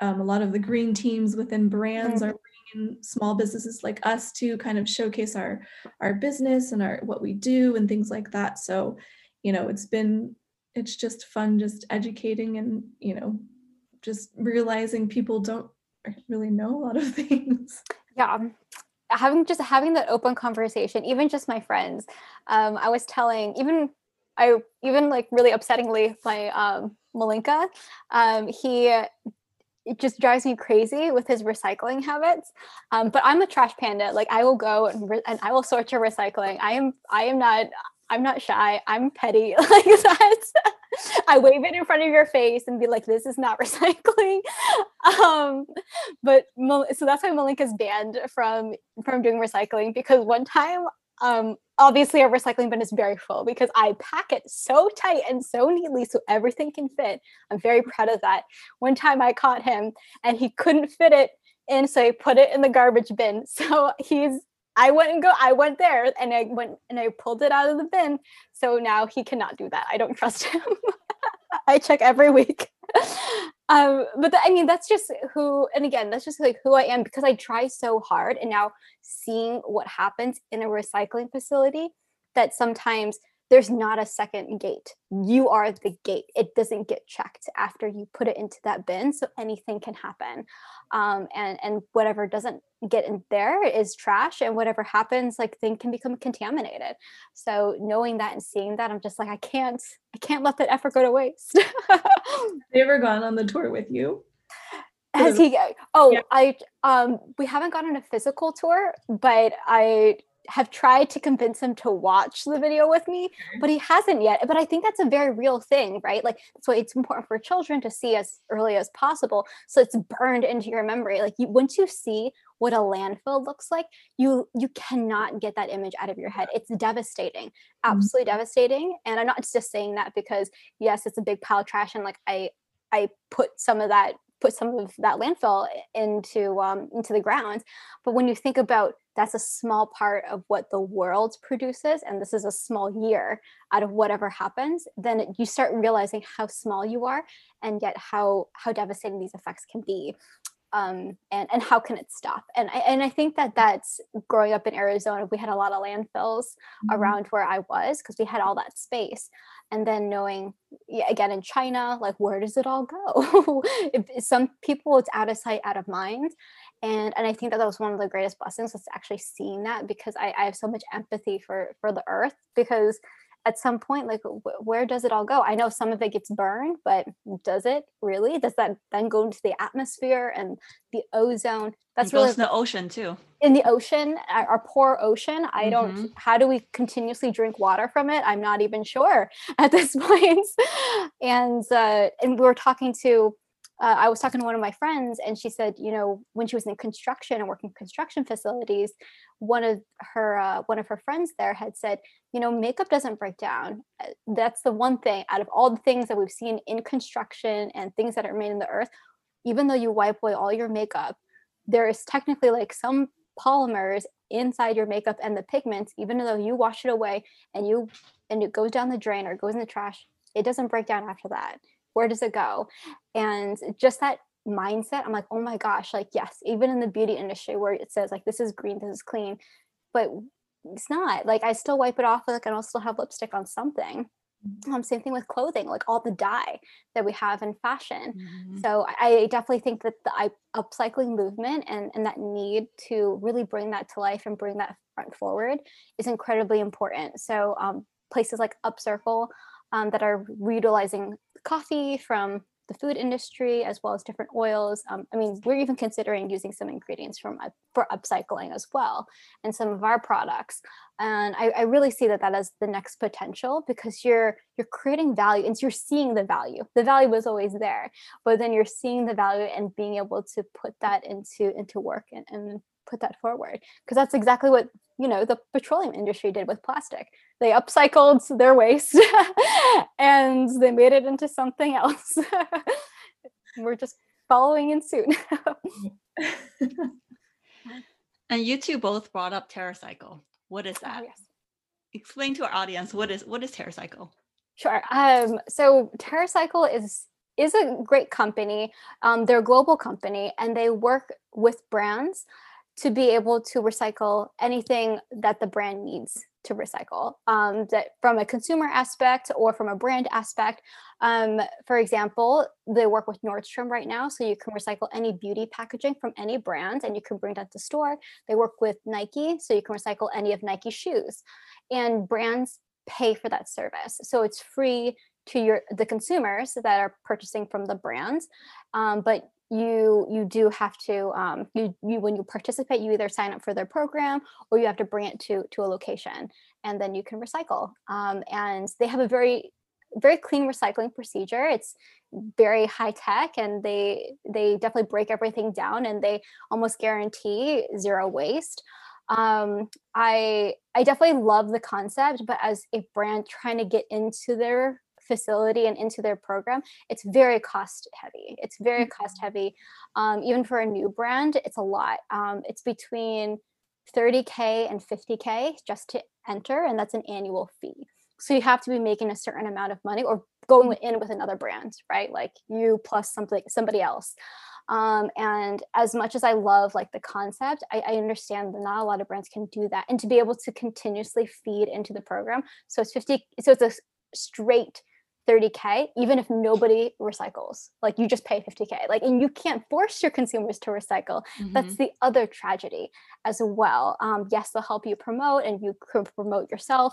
um, a lot of the green teams within brands mm-hmm. are bringing small businesses like us to kind of showcase our, our business and our, what we do and things like that. So, you know, it's been, it's just fun just educating and, you know, just realizing people don't really know a lot of things. Yeah having just having that open conversation even just my friends um, i was telling even i even like really upsettingly my um, malinka um, he it just drives me crazy with his recycling habits um, but i'm a trash panda like i will go and, re- and i will sort your recycling i am i am not i'm not shy i'm petty like that I wave it in front of your face and be like, this is not recycling. um, but so that's why Malinka's banned from from doing recycling because one time um obviously our recycling bin is very full because I pack it so tight and so neatly so everything can fit. I'm very proud of that. One time I caught him and he couldn't fit it in, so he put it in the garbage bin. So he's I went and go I went there and I went and I pulled it out of the bin. So now he cannot do that. I don't trust him. I check every week. um, but the, I mean, that's just who, and again, that's just like who I am because I try so hard. And now seeing what happens in a recycling facility that sometimes there's not a second gate. You are the gate. It doesn't get checked after you put it into that bin, so anything can happen. Um, and and whatever doesn't get in there is trash, and whatever happens, like thing can become contaminated. So knowing that and seeing that, I'm just like, I can't, I can't let that effort go to waste. Have you ever gone on the tour with you? Has he? Oh, yeah. I um, we haven't gone on a physical tour, but I have tried to convince him to watch the video with me, but he hasn't yet. But I think that's a very real thing, right? Like that's why it's important for children to see as early as possible, so it's burned into your memory. Like you, once you see what a landfill looks like, you you cannot get that image out of your head. It's devastating, mm-hmm. absolutely mm-hmm. devastating. And I'm not just saying that because yes, it's a big pile of trash, and like I I put some of that put some of that landfill into um, into the ground. But when you think about that's a small part of what the world produces, and this is a small year out of whatever happens, then you start realizing how small you are, and yet how how devastating these effects can be. Um, and and how can it stop? And I, and I think that that's growing up in Arizona. We had a lot of landfills mm-hmm. around where I was because we had all that space and then knowing yeah, again in china like where does it all go if, some people it's out of sight out of mind and and i think that that was one of the greatest blessings was actually seeing that because I, I have so much empathy for for the earth because at some point like where does it all go? I know some of it gets burned but does it really? Does that then go into the atmosphere and the ozone? That's it really in the ocean too. In the ocean our, our poor ocean i mm-hmm. don't how do we continuously drink water from it? I'm not even sure at this point. And uh and we were talking to uh, I was talking to one of my friends, and she said, you know, when she was in construction and working construction facilities, one of her uh, one of her friends there had said, you know, makeup doesn't break down. Uh, that's the one thing out of all the things that we've seen in construction and things that are made in the earth. Even though you wipe away all your makeup, there is technically like some polymers inside your makeup and the pigments. Even though you wash it away and you and it goes down the drain or goes in the trash, it doesn't break down after that where does it go and just that mindset i'm like oh my gosh like yes even in the beauty industry where it says like this is green this is clean but it's not like i still wipe it off like and i'll still have lipstick on something Um, same thing with clothing, like all the dye that we have in fashion. Mhm. So I I definitely think that the I- upcycling movement and, and that need to really bring that to life and bring that front forward is incredibly important. So um, places like Upcircle um, that are reutilizing coffee from the food industry as well as different oils. Um, I mean, we're even considering using some ingredients from up- for upcycling as well in some of our products. And I, I really see that that as the next potential because you're you're creating value and you're seeing the value. The value was always there, but then you're seeing the value and being able to put that into into work and, and put that forward because that's exactly what you know the petroleum industry did with plastic they upcycled their waste and they made it into something else we're just following in suit And you two both brought up TerraCycle. What is Oh, that? yes. Explain to our audience what is what is TerraCycle? Sure. Um, so TerraCycle is is a great company. Um, they're a global company, and they work with brands to be able to recycle anything that the brand needs to recycle. Um, that from a consumer aspect or from a brand aspect. Um, for example, they work with Nordstrom right now, so you can recycle any beauty packaging from any brand, and you can bring that to store. They work with Nike, so you can recycle any of Nike shoes, and brands pay for that service. So it's free to your the consumers that are purchasing from the brands, um, but you you do have to um, you you when you participate, you either sign up for their program or you have to bring it to to a location, and then you can recycle. Um, and they have a very very clean recycling procedure. It's very high tech, and they they definitely break everything down, and they almost guarantee zero waste um i i definitely love the concept but as a brand trying to get into their facility and into their program it's very cost heavy. It's very cost heavy. Um, even for a new brand it's a lot. Um, it's between 30k and 50k just to enter and that's an annual fee. So you have to be making a certain amount of money or going in with another brand right? Like you plus something somebody else. Um, and as much as i love like the concept I, I understand that not a lot of brands can do that and to be able to continuously feed into the program. So it's 50 so it's a straight 30k even if nobody recycles. Like you just pay 50k like and you can't force your consumers to recycle. That's Mhm. the other tragedy as well. Um, yes they'll help you promote and you can promote yourself.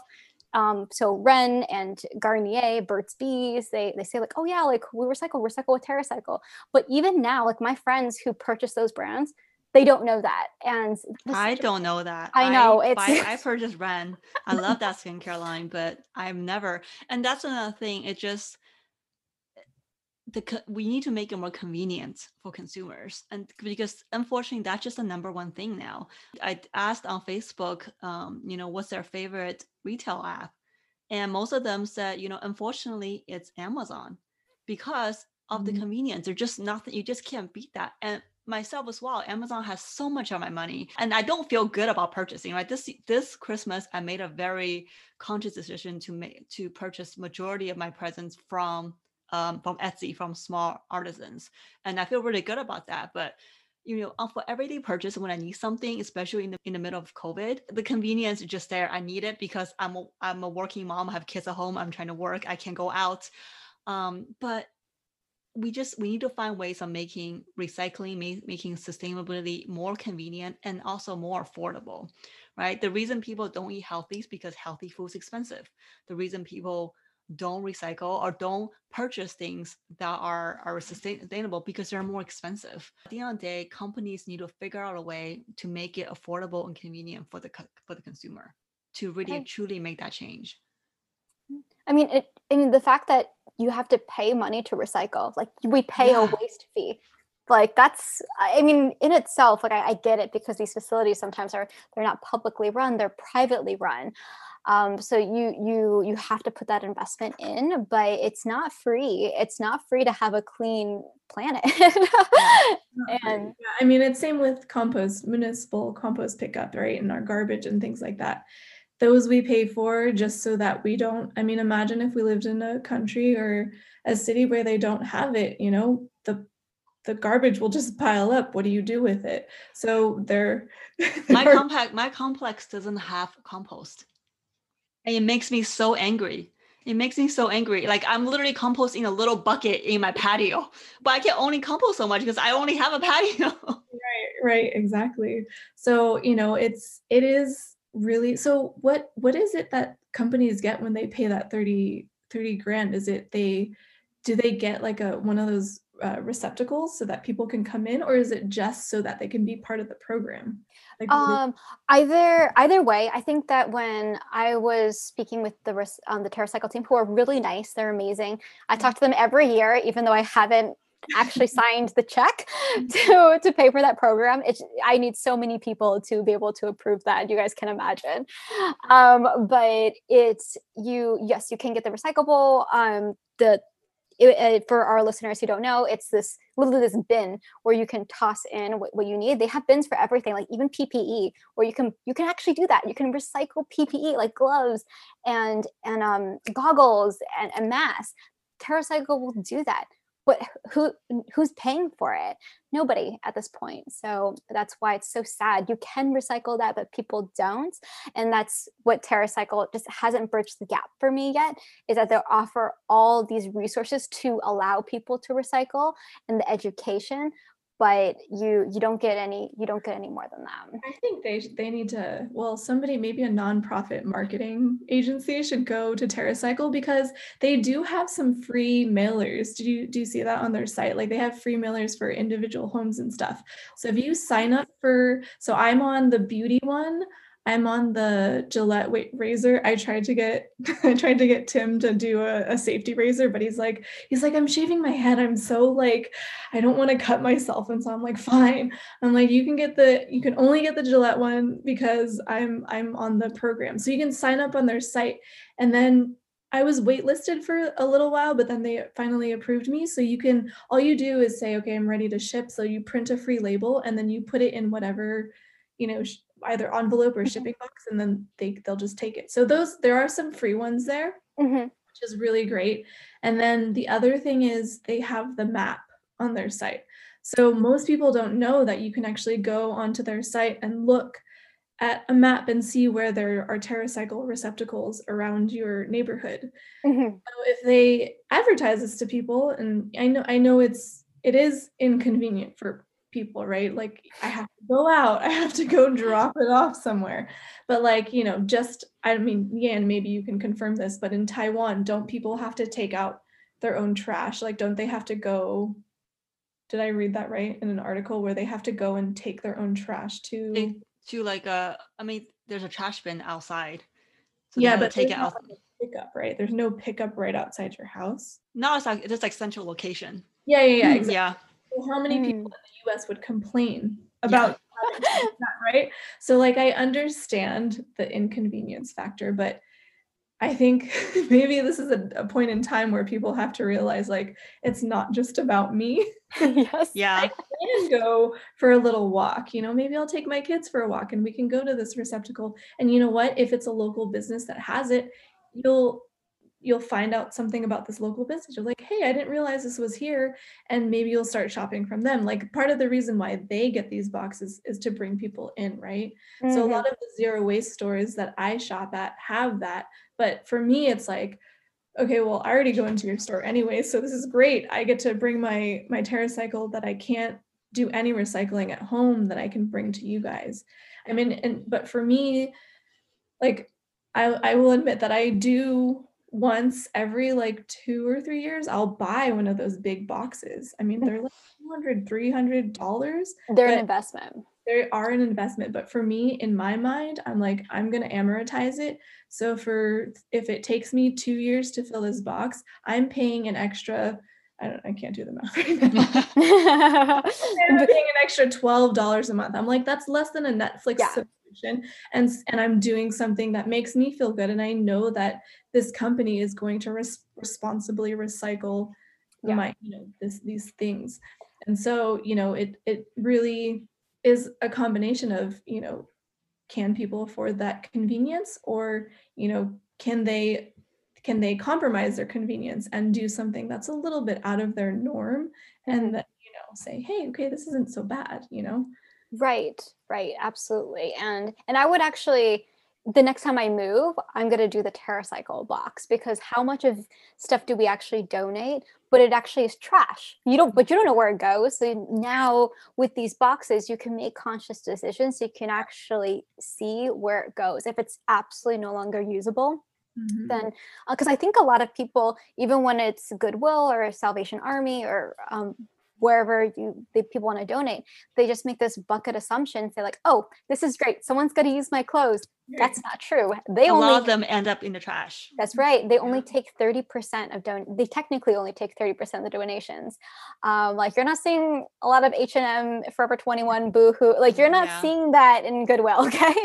Um, so Ren and Garnier, Burt's Bees, they they say like, oh yeah, like we recycle, recycle with TerraCycle. But even now, like my friends who purchase those brands, they don't know that. And I don't know that. I know, I, it's- buy- I purchased Ren. I love that skincare line, but I've never. And that's another thing. It just the we need to make it more convenient for consumers, and because unfortunately, that's just the number one thing now. I asked on Facebook, um, you know, what's their favorite retail app, and most of them said, you know, unfortunately, it's Amazon because of the Mhm. convenience. There's just nothing. You just can't beat that. And myself as well amazon has so much of my money and i don't feel good about purchasing right? This this christmas i made a very conscious decision to make to purchase majority of my presents from um, from etsy from small artisans and i feel really good about that but you know uh, for everyday purchase when i need something especially in the, in the middle of covid the convenience is just there i need it because i'm a, i'm a working mom i have kids at home i'm trying to work i can't go out um, but we just we need to find ways of making recycling ma- making sustainability more convenient and also more affordable right? The reason people don't eat healthy is because healthy food is expensive. The reason people don't recycle or don't purchase things that are are sustainable because they're more expensive. At the end of the day companies need to figure out a way to make it affordable and convenient for the for the consumer to really Okay. truly make that change I mean, it. I mean, the fact that you have to pay money to recycle, like we pay a waste fee, like that's. I I mean, in itself, like I, I get it because these facilities sometimes are they're not publicly run; they're privately run. Um, so you you you have to put that investment in, but it's not free. It's not free to have a clean planet. And- yeah, I mean, it's same with compost, municipal compost pickup, right? And our garbage and things like that. Those we pay for just so that we don't. I mean, imagine if we lived in a country or a city where they don't have it, you know, the the garbage will just pile up. What do you do with it? So they're my compact my complex doesn't have compost and it makes me so angry It makes me so angry. Like I'm literally composting a little bucket in my patio, but I can only compost so much because I only have a patio. right, right, exactly. So, you know, it's it is really so what what is it that companies get when they pay that 30 30 grand? Is it they do they get like a one of those uh, receptacles so that people can come in or is it just so that they can be part of the program like, um either either way i think that when i was speaking with the um, the TerraCycle team who are really nice they're amazing i talk to them every year even though i haven't actually signed the check to to pay for that program it's i need so many people to be able to approve that you guys can imagine um but it's you yes you can get the recyclable um the it, it, for our listeners who don't know, it's this literally this bin where you can toss in what, what, you need. They have bins for everything, like even PPE, where you can you can actually do that. You can recycle PPE like gloves and and um, goggles and, and masks. TerraCycle will do that but who who's paying for it? Nobody at this point so that's why it's so sad. You can recycle that but people don't and that's what TerraCycle just hasn't bridged the gap for me yet is that they offer all these resources to allow people to recycle and the education but you you don't get any you don't get any more than that i think they they need to well somebody maybe a nonprofit marketing agency should go to TerraCycle because they do have some free mailers. Do you do you see that on their site? Like they have free mailers for individual homes and stuff. So if you sign up for so i'm on the beauty one I'm on the Gillette weight razor. I tried to get I tried to get Tim to do a, a, safety razor, but he's like he's like I'm shaving my head. I'm so like I don't want to cut myself, and so I'm like fine. I'm like you can get the you can only get the Gillette one because I'm I'm on the program. So you can sign up on their site, and then I was waitlisted for a little while, but then they finally approved me. So you can all you do is say okay I'm ready to ship. So you print a free label and then you put it in whatever you know either envelope or mm-hmm. shipping box and then they they'll just take it so those there are some free ones there mm-hmm. which is really great and then the other thing is they have the map on their site so most people don't know that you can actually go onto their site and look at a map and see where there are TerraCycle receptacles around your neighborhood. Mm-hmm. So if they advertise this to people, and I know I know it's it is inconvenient for people, right? Like I have to go out, I have to go drop it off somewhere. But like, you know, just I mean, Yan, maybe you can confirm this, but in Taiwan, don't people have to take out their own trash? Like, don't they have to go? Did I read that right in an article where they have to go and take their own trash to they, to like a uh, I mean, there's a trash bin outside. So yeah, but take it out. Pickup, right? There's no pickup right outside your house. No, it's like it's like central location. Yeah, yeah, yeah. Exactly. Yeah. So how many people hmm. in the US would complain about yeah. that, right? So like I understand the inconvenience factor, but I think maybe this is a, a, point in time where people have to realize like it's not just about me. yes. Yeah. I can go for a little walk. You know, maybe I'll take my kids for a walk and we can go to this receptacle. And you know what? If it's a local business that has it, you'll you'll find out something about this local business. You're like, hey, I didn't realize this was here. And maybe you'll start shopping from them. Like part of the reason why they get these boxes is to bring people in, right? Mm-hmm. So a mm-hmm. lot of the zero waste stores that I shop at have that. But for me, it's like, okay, well, I already go into your store anyway. So this is great. I get to bring my my TerraCycle that I can't do any recycling at home that I can bring to you guys. I mean, and but for me, like I, I will admit that I do once every like two or three years i'll buy one of those big boxes. I mean mm. they're like 200 300 dollars they're an investment. they are an investment but for me in my mind i'm like i'm going to amortize it. So for if it takes me two years to fill this box i'm paying an extra I don't I can't do the math right now. I'm paying an extra $12 a month. I'm like, that's less than a Netflix yeah and and i'm doing something that makes me feel good and i know that this company is going to res- responsibly recycle yeah. my you know this these things and so you know it it really is a combination of you know can people afford that convenience or you know can they can they compromise their convenience and do something that's a little bit out of their norm and mm-hmm. that you know say hey okay this isn't so bad you know Right, right, absolutely. And and I would actually the next time I move, I'm going to do the TerraCycle box because how much of stuff do we actually donate? But it actually is trash. You don't, but you don't know where it goes. So now with these boxes, you can make conscious decisions. You can actually see where it goes. If it's absolutely no longer usable, mm-hmm. then because uh, I think a lot of people, even when it's Goodwill or Salvation Army or um, wherever you the people want to donate they just make this bucket assumption say like oh this is great someone's going to use my clothes. That's not true. They a only lot of them end up in the trash. That's right. They only take 30% of don they technically only take 30% of the donations. Um, like you're not seeing a lot of h&m forever 21 boohoo like you're not yeah. seeing that in goodwill okay?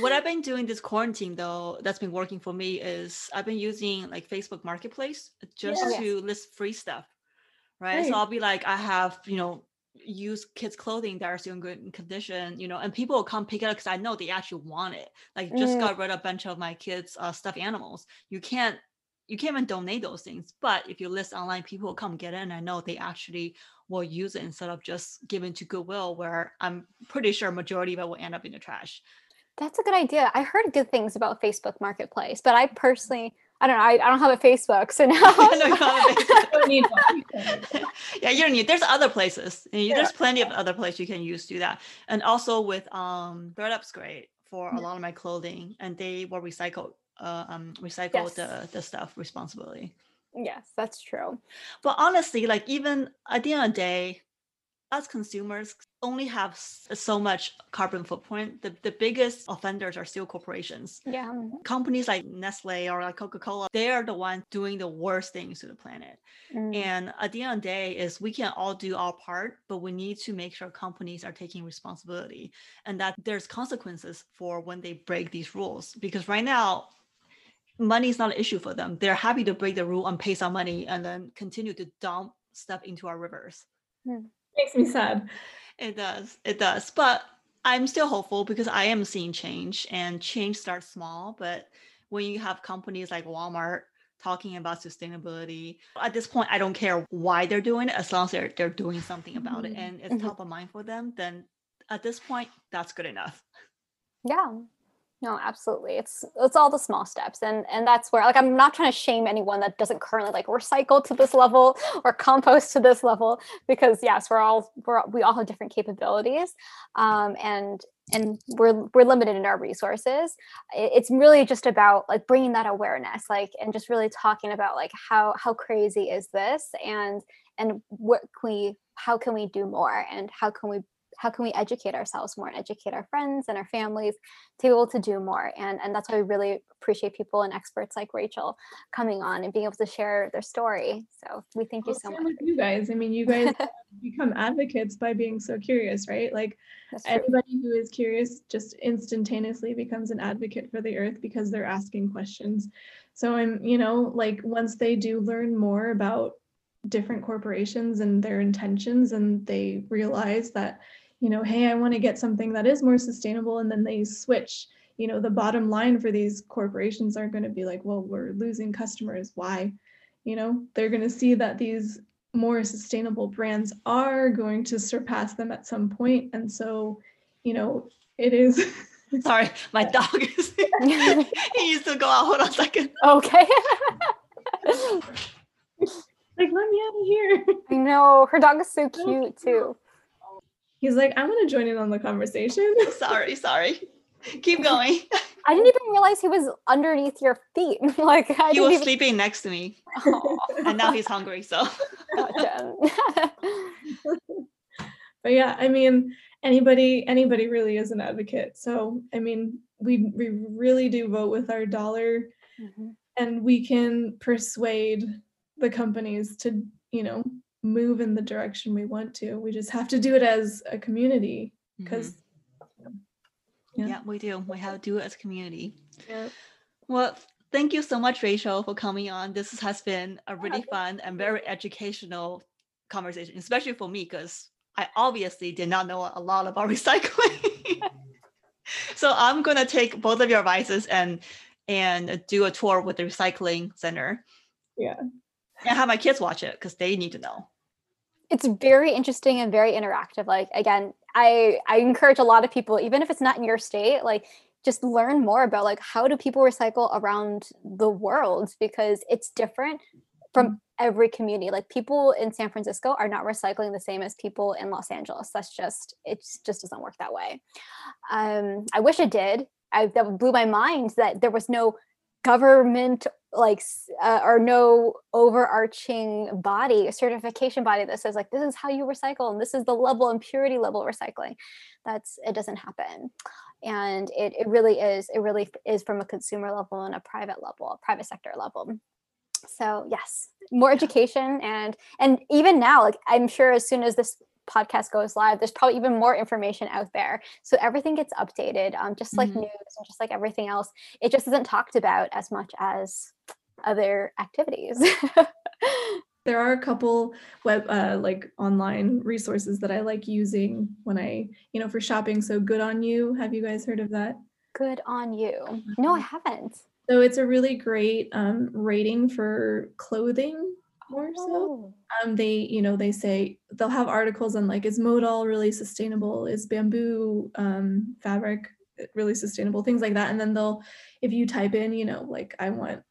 What i've been doing this quarantine though that's been working for me is i've been using like facebook marketplace just yes. to list free stuff right? right? So I'll be like, I have, you know, use kids clothing that are still in good condition, you know, and people will come pick it up because I know they actually want it. Like just mm. got rid of a bunch of my kids' uh, stuffed animals. You can't you can't even donate those things. But if you list online, people will come get it. And I know they actually will use it instead of just giving to Goodwill, where I'm pretty sure majority of it will end up in the trash. That's a good idea. I heard good things about Facebook Marketplace, but I personally I don't know. I, I don't have a Facebook, so now no, you don't need one. yeah, you don't need. There's other places. Yeah. There's plenty of other places you can use to do that. And also with um, ThredUp's great for a lot of my clothing, and they will recycle uh, um recycle yes. the the stuff responsibly. Yes, that's true. But honestly, like even at the end of the day, us consumers only have so much carbon footprint. The, the biggest offenders are still corporations. Yeah. Companies like Nestle or like Coca-Cola, they are the ones doing the worst things to the planet. Mm. And at the end of the day is we can all do our part, but we need to make sure companies are taking responsibility and that there's consequences for when they break these rules. Because right now, money is not an issue for them. They're happy to break the rule and pay some money and then continue to dump stuff into our rivers. Mm makes me sad. It does. It does. But I'm still hopeful because I am seeing change and change starts small. But when you have companies like Walmart talking about sustainability, at this point, I don't care why they're doing it as long as they're, they're doing something about mm-hmm. it and it's mm-hmm. top of mind for them, then at this point, that's good enough. Yeah no absolutely. It's it's all the small steps and and that's where like i'm not trying to shame anyone that doesn't currently like recycle to this level or compost to this level because yes we're all we're we all have different capabilities um, and and we're we're limited in our resources. It's really just about like bringing that awareness like and just really talking about like how how crazy is this and and what can we how can we do more and how can we how can we educate ourselves more and educate our friends and our families to be able to do more? And and that's why we really appreciate people and experts like rachel coming on and being able to share their story. So we thank well, you so much. you guys. I mean you guys become advocates by being so curious right? Like anybody who is curious just instantaneously becomes an advocate for the earth because they're asking questions. So i'm you know like once they do learn more about different corporations and their intentions and they realize that you know, hey, I want to get something that is more sustainable. And then they switch, you know, the bottom line for these corporations are going to be like, well, we're losing customers. Why? You know, they're going to see that these more sustainable brands are going to surpass them at some point. And so, you know, it is. Sorry, my dog is. he used to go out. Hold on a second. Okay. like, let me out of here. I know. Her dog is so cute too. He's like, I'm gonna join in on the conversation. sorry, sorry. Keep going. I didn't even realize he was underneath your feet. like I he was even... sleeping next to me, and now he's hungry. So, gotcha. but yeah, I mean, anybody, anybody really is an advocate. So, I mean, we we really do vote with our dollar, mm-hmm. and we can persuade the companies to, you know, move in the direction we want to. We just have to do it as a community because. Mm-hmm. Yeah. yeah. we do. We have to do it as a community. Yeah. Well, thank you so much, Rachel, for coming on. This has been a really fun and very educational conversation, especially for me, because I obviously did not know a lot about recycling. so I'm gonna take both of your advices and and do a tour with the recycling center. Yeah. And have my kids watch it because they need to know it's very interesting and very interactive like again i i encourage a lot of people even if it's not in your state like just learn more about like how do people recycle around the world? Because it's different from every community. Like people in san francisco are not recycling the same as people in los angeles. That's just it just doesn't work that way. Um, i wish it did. I, that blew my mind that there was no government like uh, or no overarching body certification body that says like this is how you recycle and this is the level and purity level recycling that's it doesn't happen. And it, it really is it really is from a consumer level and a private level a private sector level. So yes more education and and even now like i'm sure as soon as this podcast goes live there's probably even more information out there. So everything gets updated um, just like mm-hmm. news and just like everything else. It just isn't talked about as much as other activities. There are a couple web uh, like online resources that i like using when i you know for shopping. So good on you have you guys heard of that? Good on you. No i mm-hmm. haven't. So it's a really great um, rating for clothing more so oh. um they you know they say they'll have articles on like is modal really sustainable is bamboo um fabric really sustainable things like that and then they'll if you type in you know like i want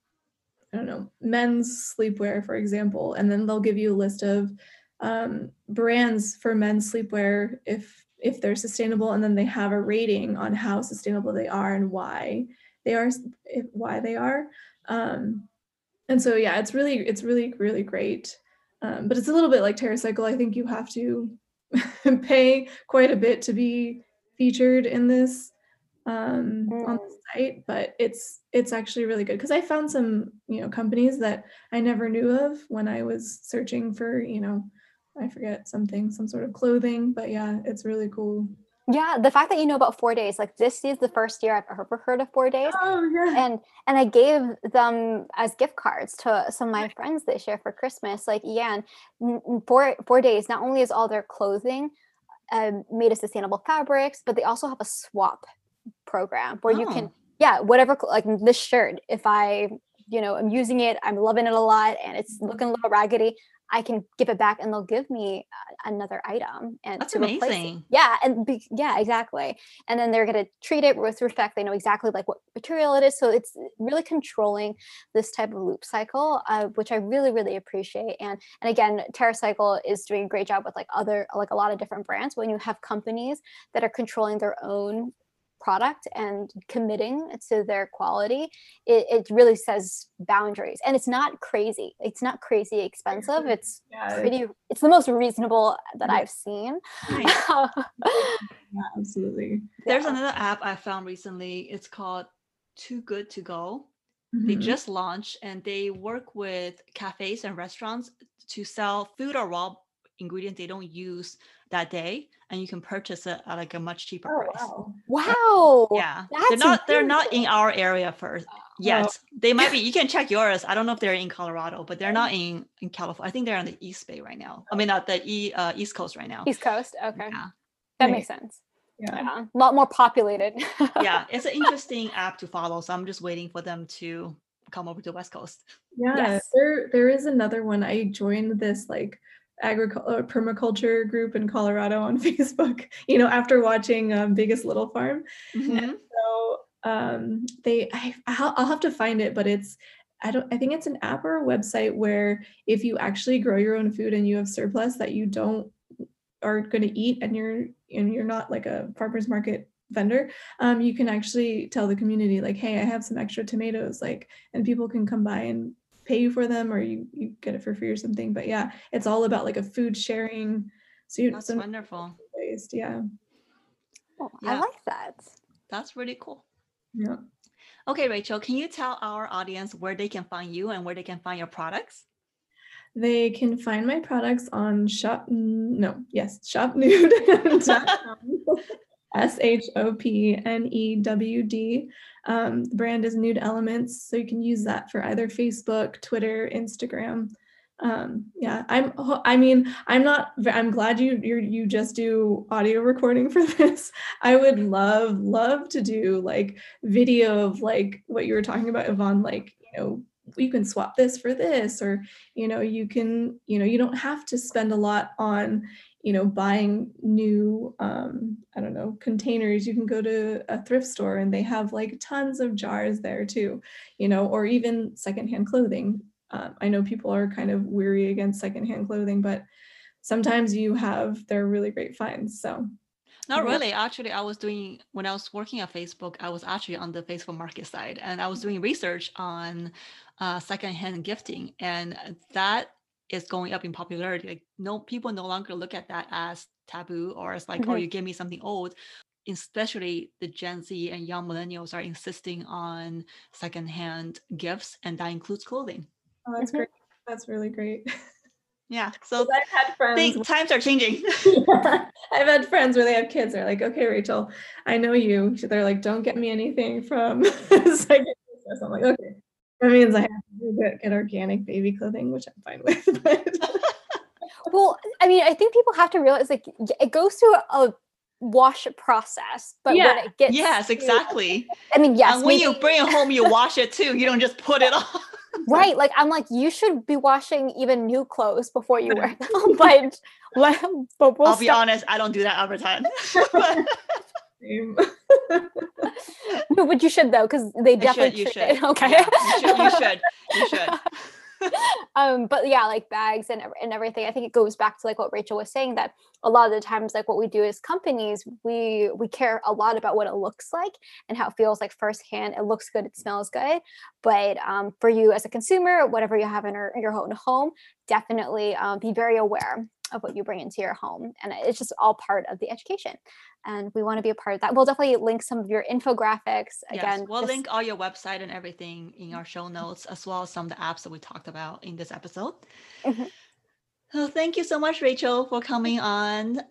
I don't know, men's sleepwear, for example, and then they'll give you a list of um, brands for men's sleepwear if if they're sustainable, and then they have a rating on how sustainable they are and why they are why they are. Um, and so yeah, it's really it's really really great. Um, but it's a little bit like TerraCycle. I think you have to pay quite a bit to be featured in this um, mm. on the site, but it's it's actually really good because I found some you know companies that I never knew of when I was searching for you know I forget something some sort of clothing, but yeah, it's really cool. Yeah, the fact that you know about For Days, like this is the first year I've ever heard of For Days. Oh yeah. And and I gave them as gift cards to some of my friends this year for Christmas. Like, yeah, and four For Days. Not only is all their clothing um, made of sustainable fabrics, but they also have a swap program where oh. you can oh. yeah whatever like this shirt if i you know i'm using it i'm loving it a lot and it's mm-hmm. looking a little raggedy I can give it back and they'll give me another item and that's amazing. Yeah, and be, yeah, exactly. And then they're going to treat it with respect. They know exactly like what material it is, so it's really controlling this type of loop cycle, uh, which I really really appreciate. And and again, TerraCycle is doing a great job with like other like a lot of different brands. When you have companies that are controlling their own product and committing to their quality it, it really says boundaries. And it's not crazy. It's not crazy expensive. It's yeah, pretty it's the most reasonable that yeah. i've seen. Yeah, absolutely. There's another app i found recently. It's called too good to go. Mm-hmm. they just launched and they work with cafes and restaurants to sell food or raw ingredients they don't use that day and you can purchase it at like a much cheaper oh, price. Wow. Yeah. That's they're not they're not in our area first yet. Oh. They might be you can check yours. I don't know if they're in Colorado, but they're not in in California. I think they're on the East Bay right now. I mean not the e, uh, East Coast right now. East Coast. Okay. Yeah. That makes sense. Yeah. yeah. A lot more populated. yeah, it's an interesting app to follow. So I'm just waiting for them to come over to West Coast. Yeah, yes. there there is another one. I joined this like agriculture uh, permaculture group in Colorado on Facebook, you know, after watching um, Biggest Little Farm. Mm-hmm. And so um, they, I, I'll have to find it, but it's, I don't, I think it's an app or a website where if you actually grow your own food and you have surplus that you don't are going to eat and you're, and you're not like a farmer's market vendor um, you can actually tell the community like hey i have some extra tomatoes like and people can come by and pay you for them or you, you get it for free or something. But yeah, it's all about like a food sharing. So you, that's wonderful. Waste, yeah. Oh, yeah. I like that. That's really cool. Yeah. Okay, Rachel, can you tell our audience where they can find you and where they can find your products? They can find my products on shop no, yes, shopnewd.com. S H O P N E W D. Um, the brand is Nude Elements, so you can use that for either Facebook, Twitter, Instagram. Um, yeah, I'm. I mean, I'm not. I'm glad you you you just do audio recording for this. I would love love to do like video of like what you were talking about, Yvonne. Like you know, you can swap this for this or you know you can you know you don't have to spend a lot on you know buying new um i don't know containers you can go to a thrift store and they have like tons of jars there too you know or even secondhand clothing um, i know people are kind of weary against secondhand clothing but sometimes you have they're really great finds so not really. Actually, I was doing when I was working at Facebook. I was actually on the Facebook Market side, and I was doing research on uh, secondhand gifting, and that is going up in popularity. Like, no people no longer look at that as taboo or as like, oh, mm-hmm. oh, you give me something old. Especially the Gen Z and young millennials are insisting on secondhand gifts, and that includes clothing. Oh, that's mm-hmm. great. That's really great. Yeah. So I've had friends. Think, times are changing. yeah. I've had friends where they have kids. They're like, okay, Rachel, I know you. They're like, don't get me anything from second I'm like, okay. That means I have get, get organic baby clothing, which I'm fine with. But well, I mean, I think people have to realize like it goes through a wash process, but yeah. when it gets yes, exactly. I mean, yes. And when maybe, you bring it home, you wash it too. You don't just put it on right like i'm like you should be washing even new clothes before you wear them but, but we'll i'll be honest i don't do that every time no but you should though because they definitely should, you should. okay yeah, you should you should you should um, but yeah, like bags and and everything. I think it goes back to like what Rachel was saying that a lot of the times, like what we do as companies, we we care a lot about what it looks like and how it feels like firsthand. It looks good, it smells good. But um, for you as a consumer, whatever you have in your, your own home, definitely um, be very aware of what you bring into your home. And it's just all part of the education. And we want to be a part of that. We'll definitely link some of your infographics. Again, yes, we'll just... link all your website and everything in our show notes, as well as some of the apps that we talked about in this episode. Mm-hmm. So thank you so much, Rachel, for coming on.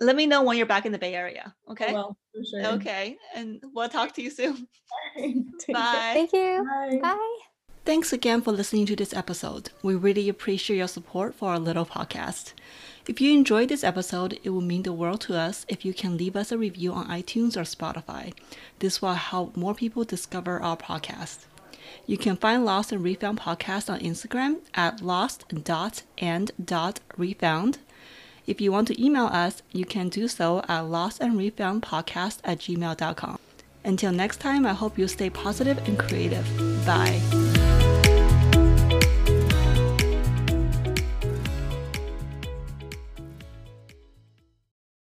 Let me know when you're back in the Bay Area. Okay. Well, sure. Okay. And we'll talk to you soon. Bye. Thank you. Bye. Bye. Thanks again for listening to this episode. We really appreciate your support for our little podcast. If you enjoyed this episode, it would mean the world to us if you can leave us a review on iTunes or Spotify. This will help more people discover our podcast. You can find Lost and Refound podcast on Instagram at lost.and.refound. If you want to email us, you can do so at lostandrefoundpodcast at gmail.com. Until next time, I hope you stay positive and creative. Bye.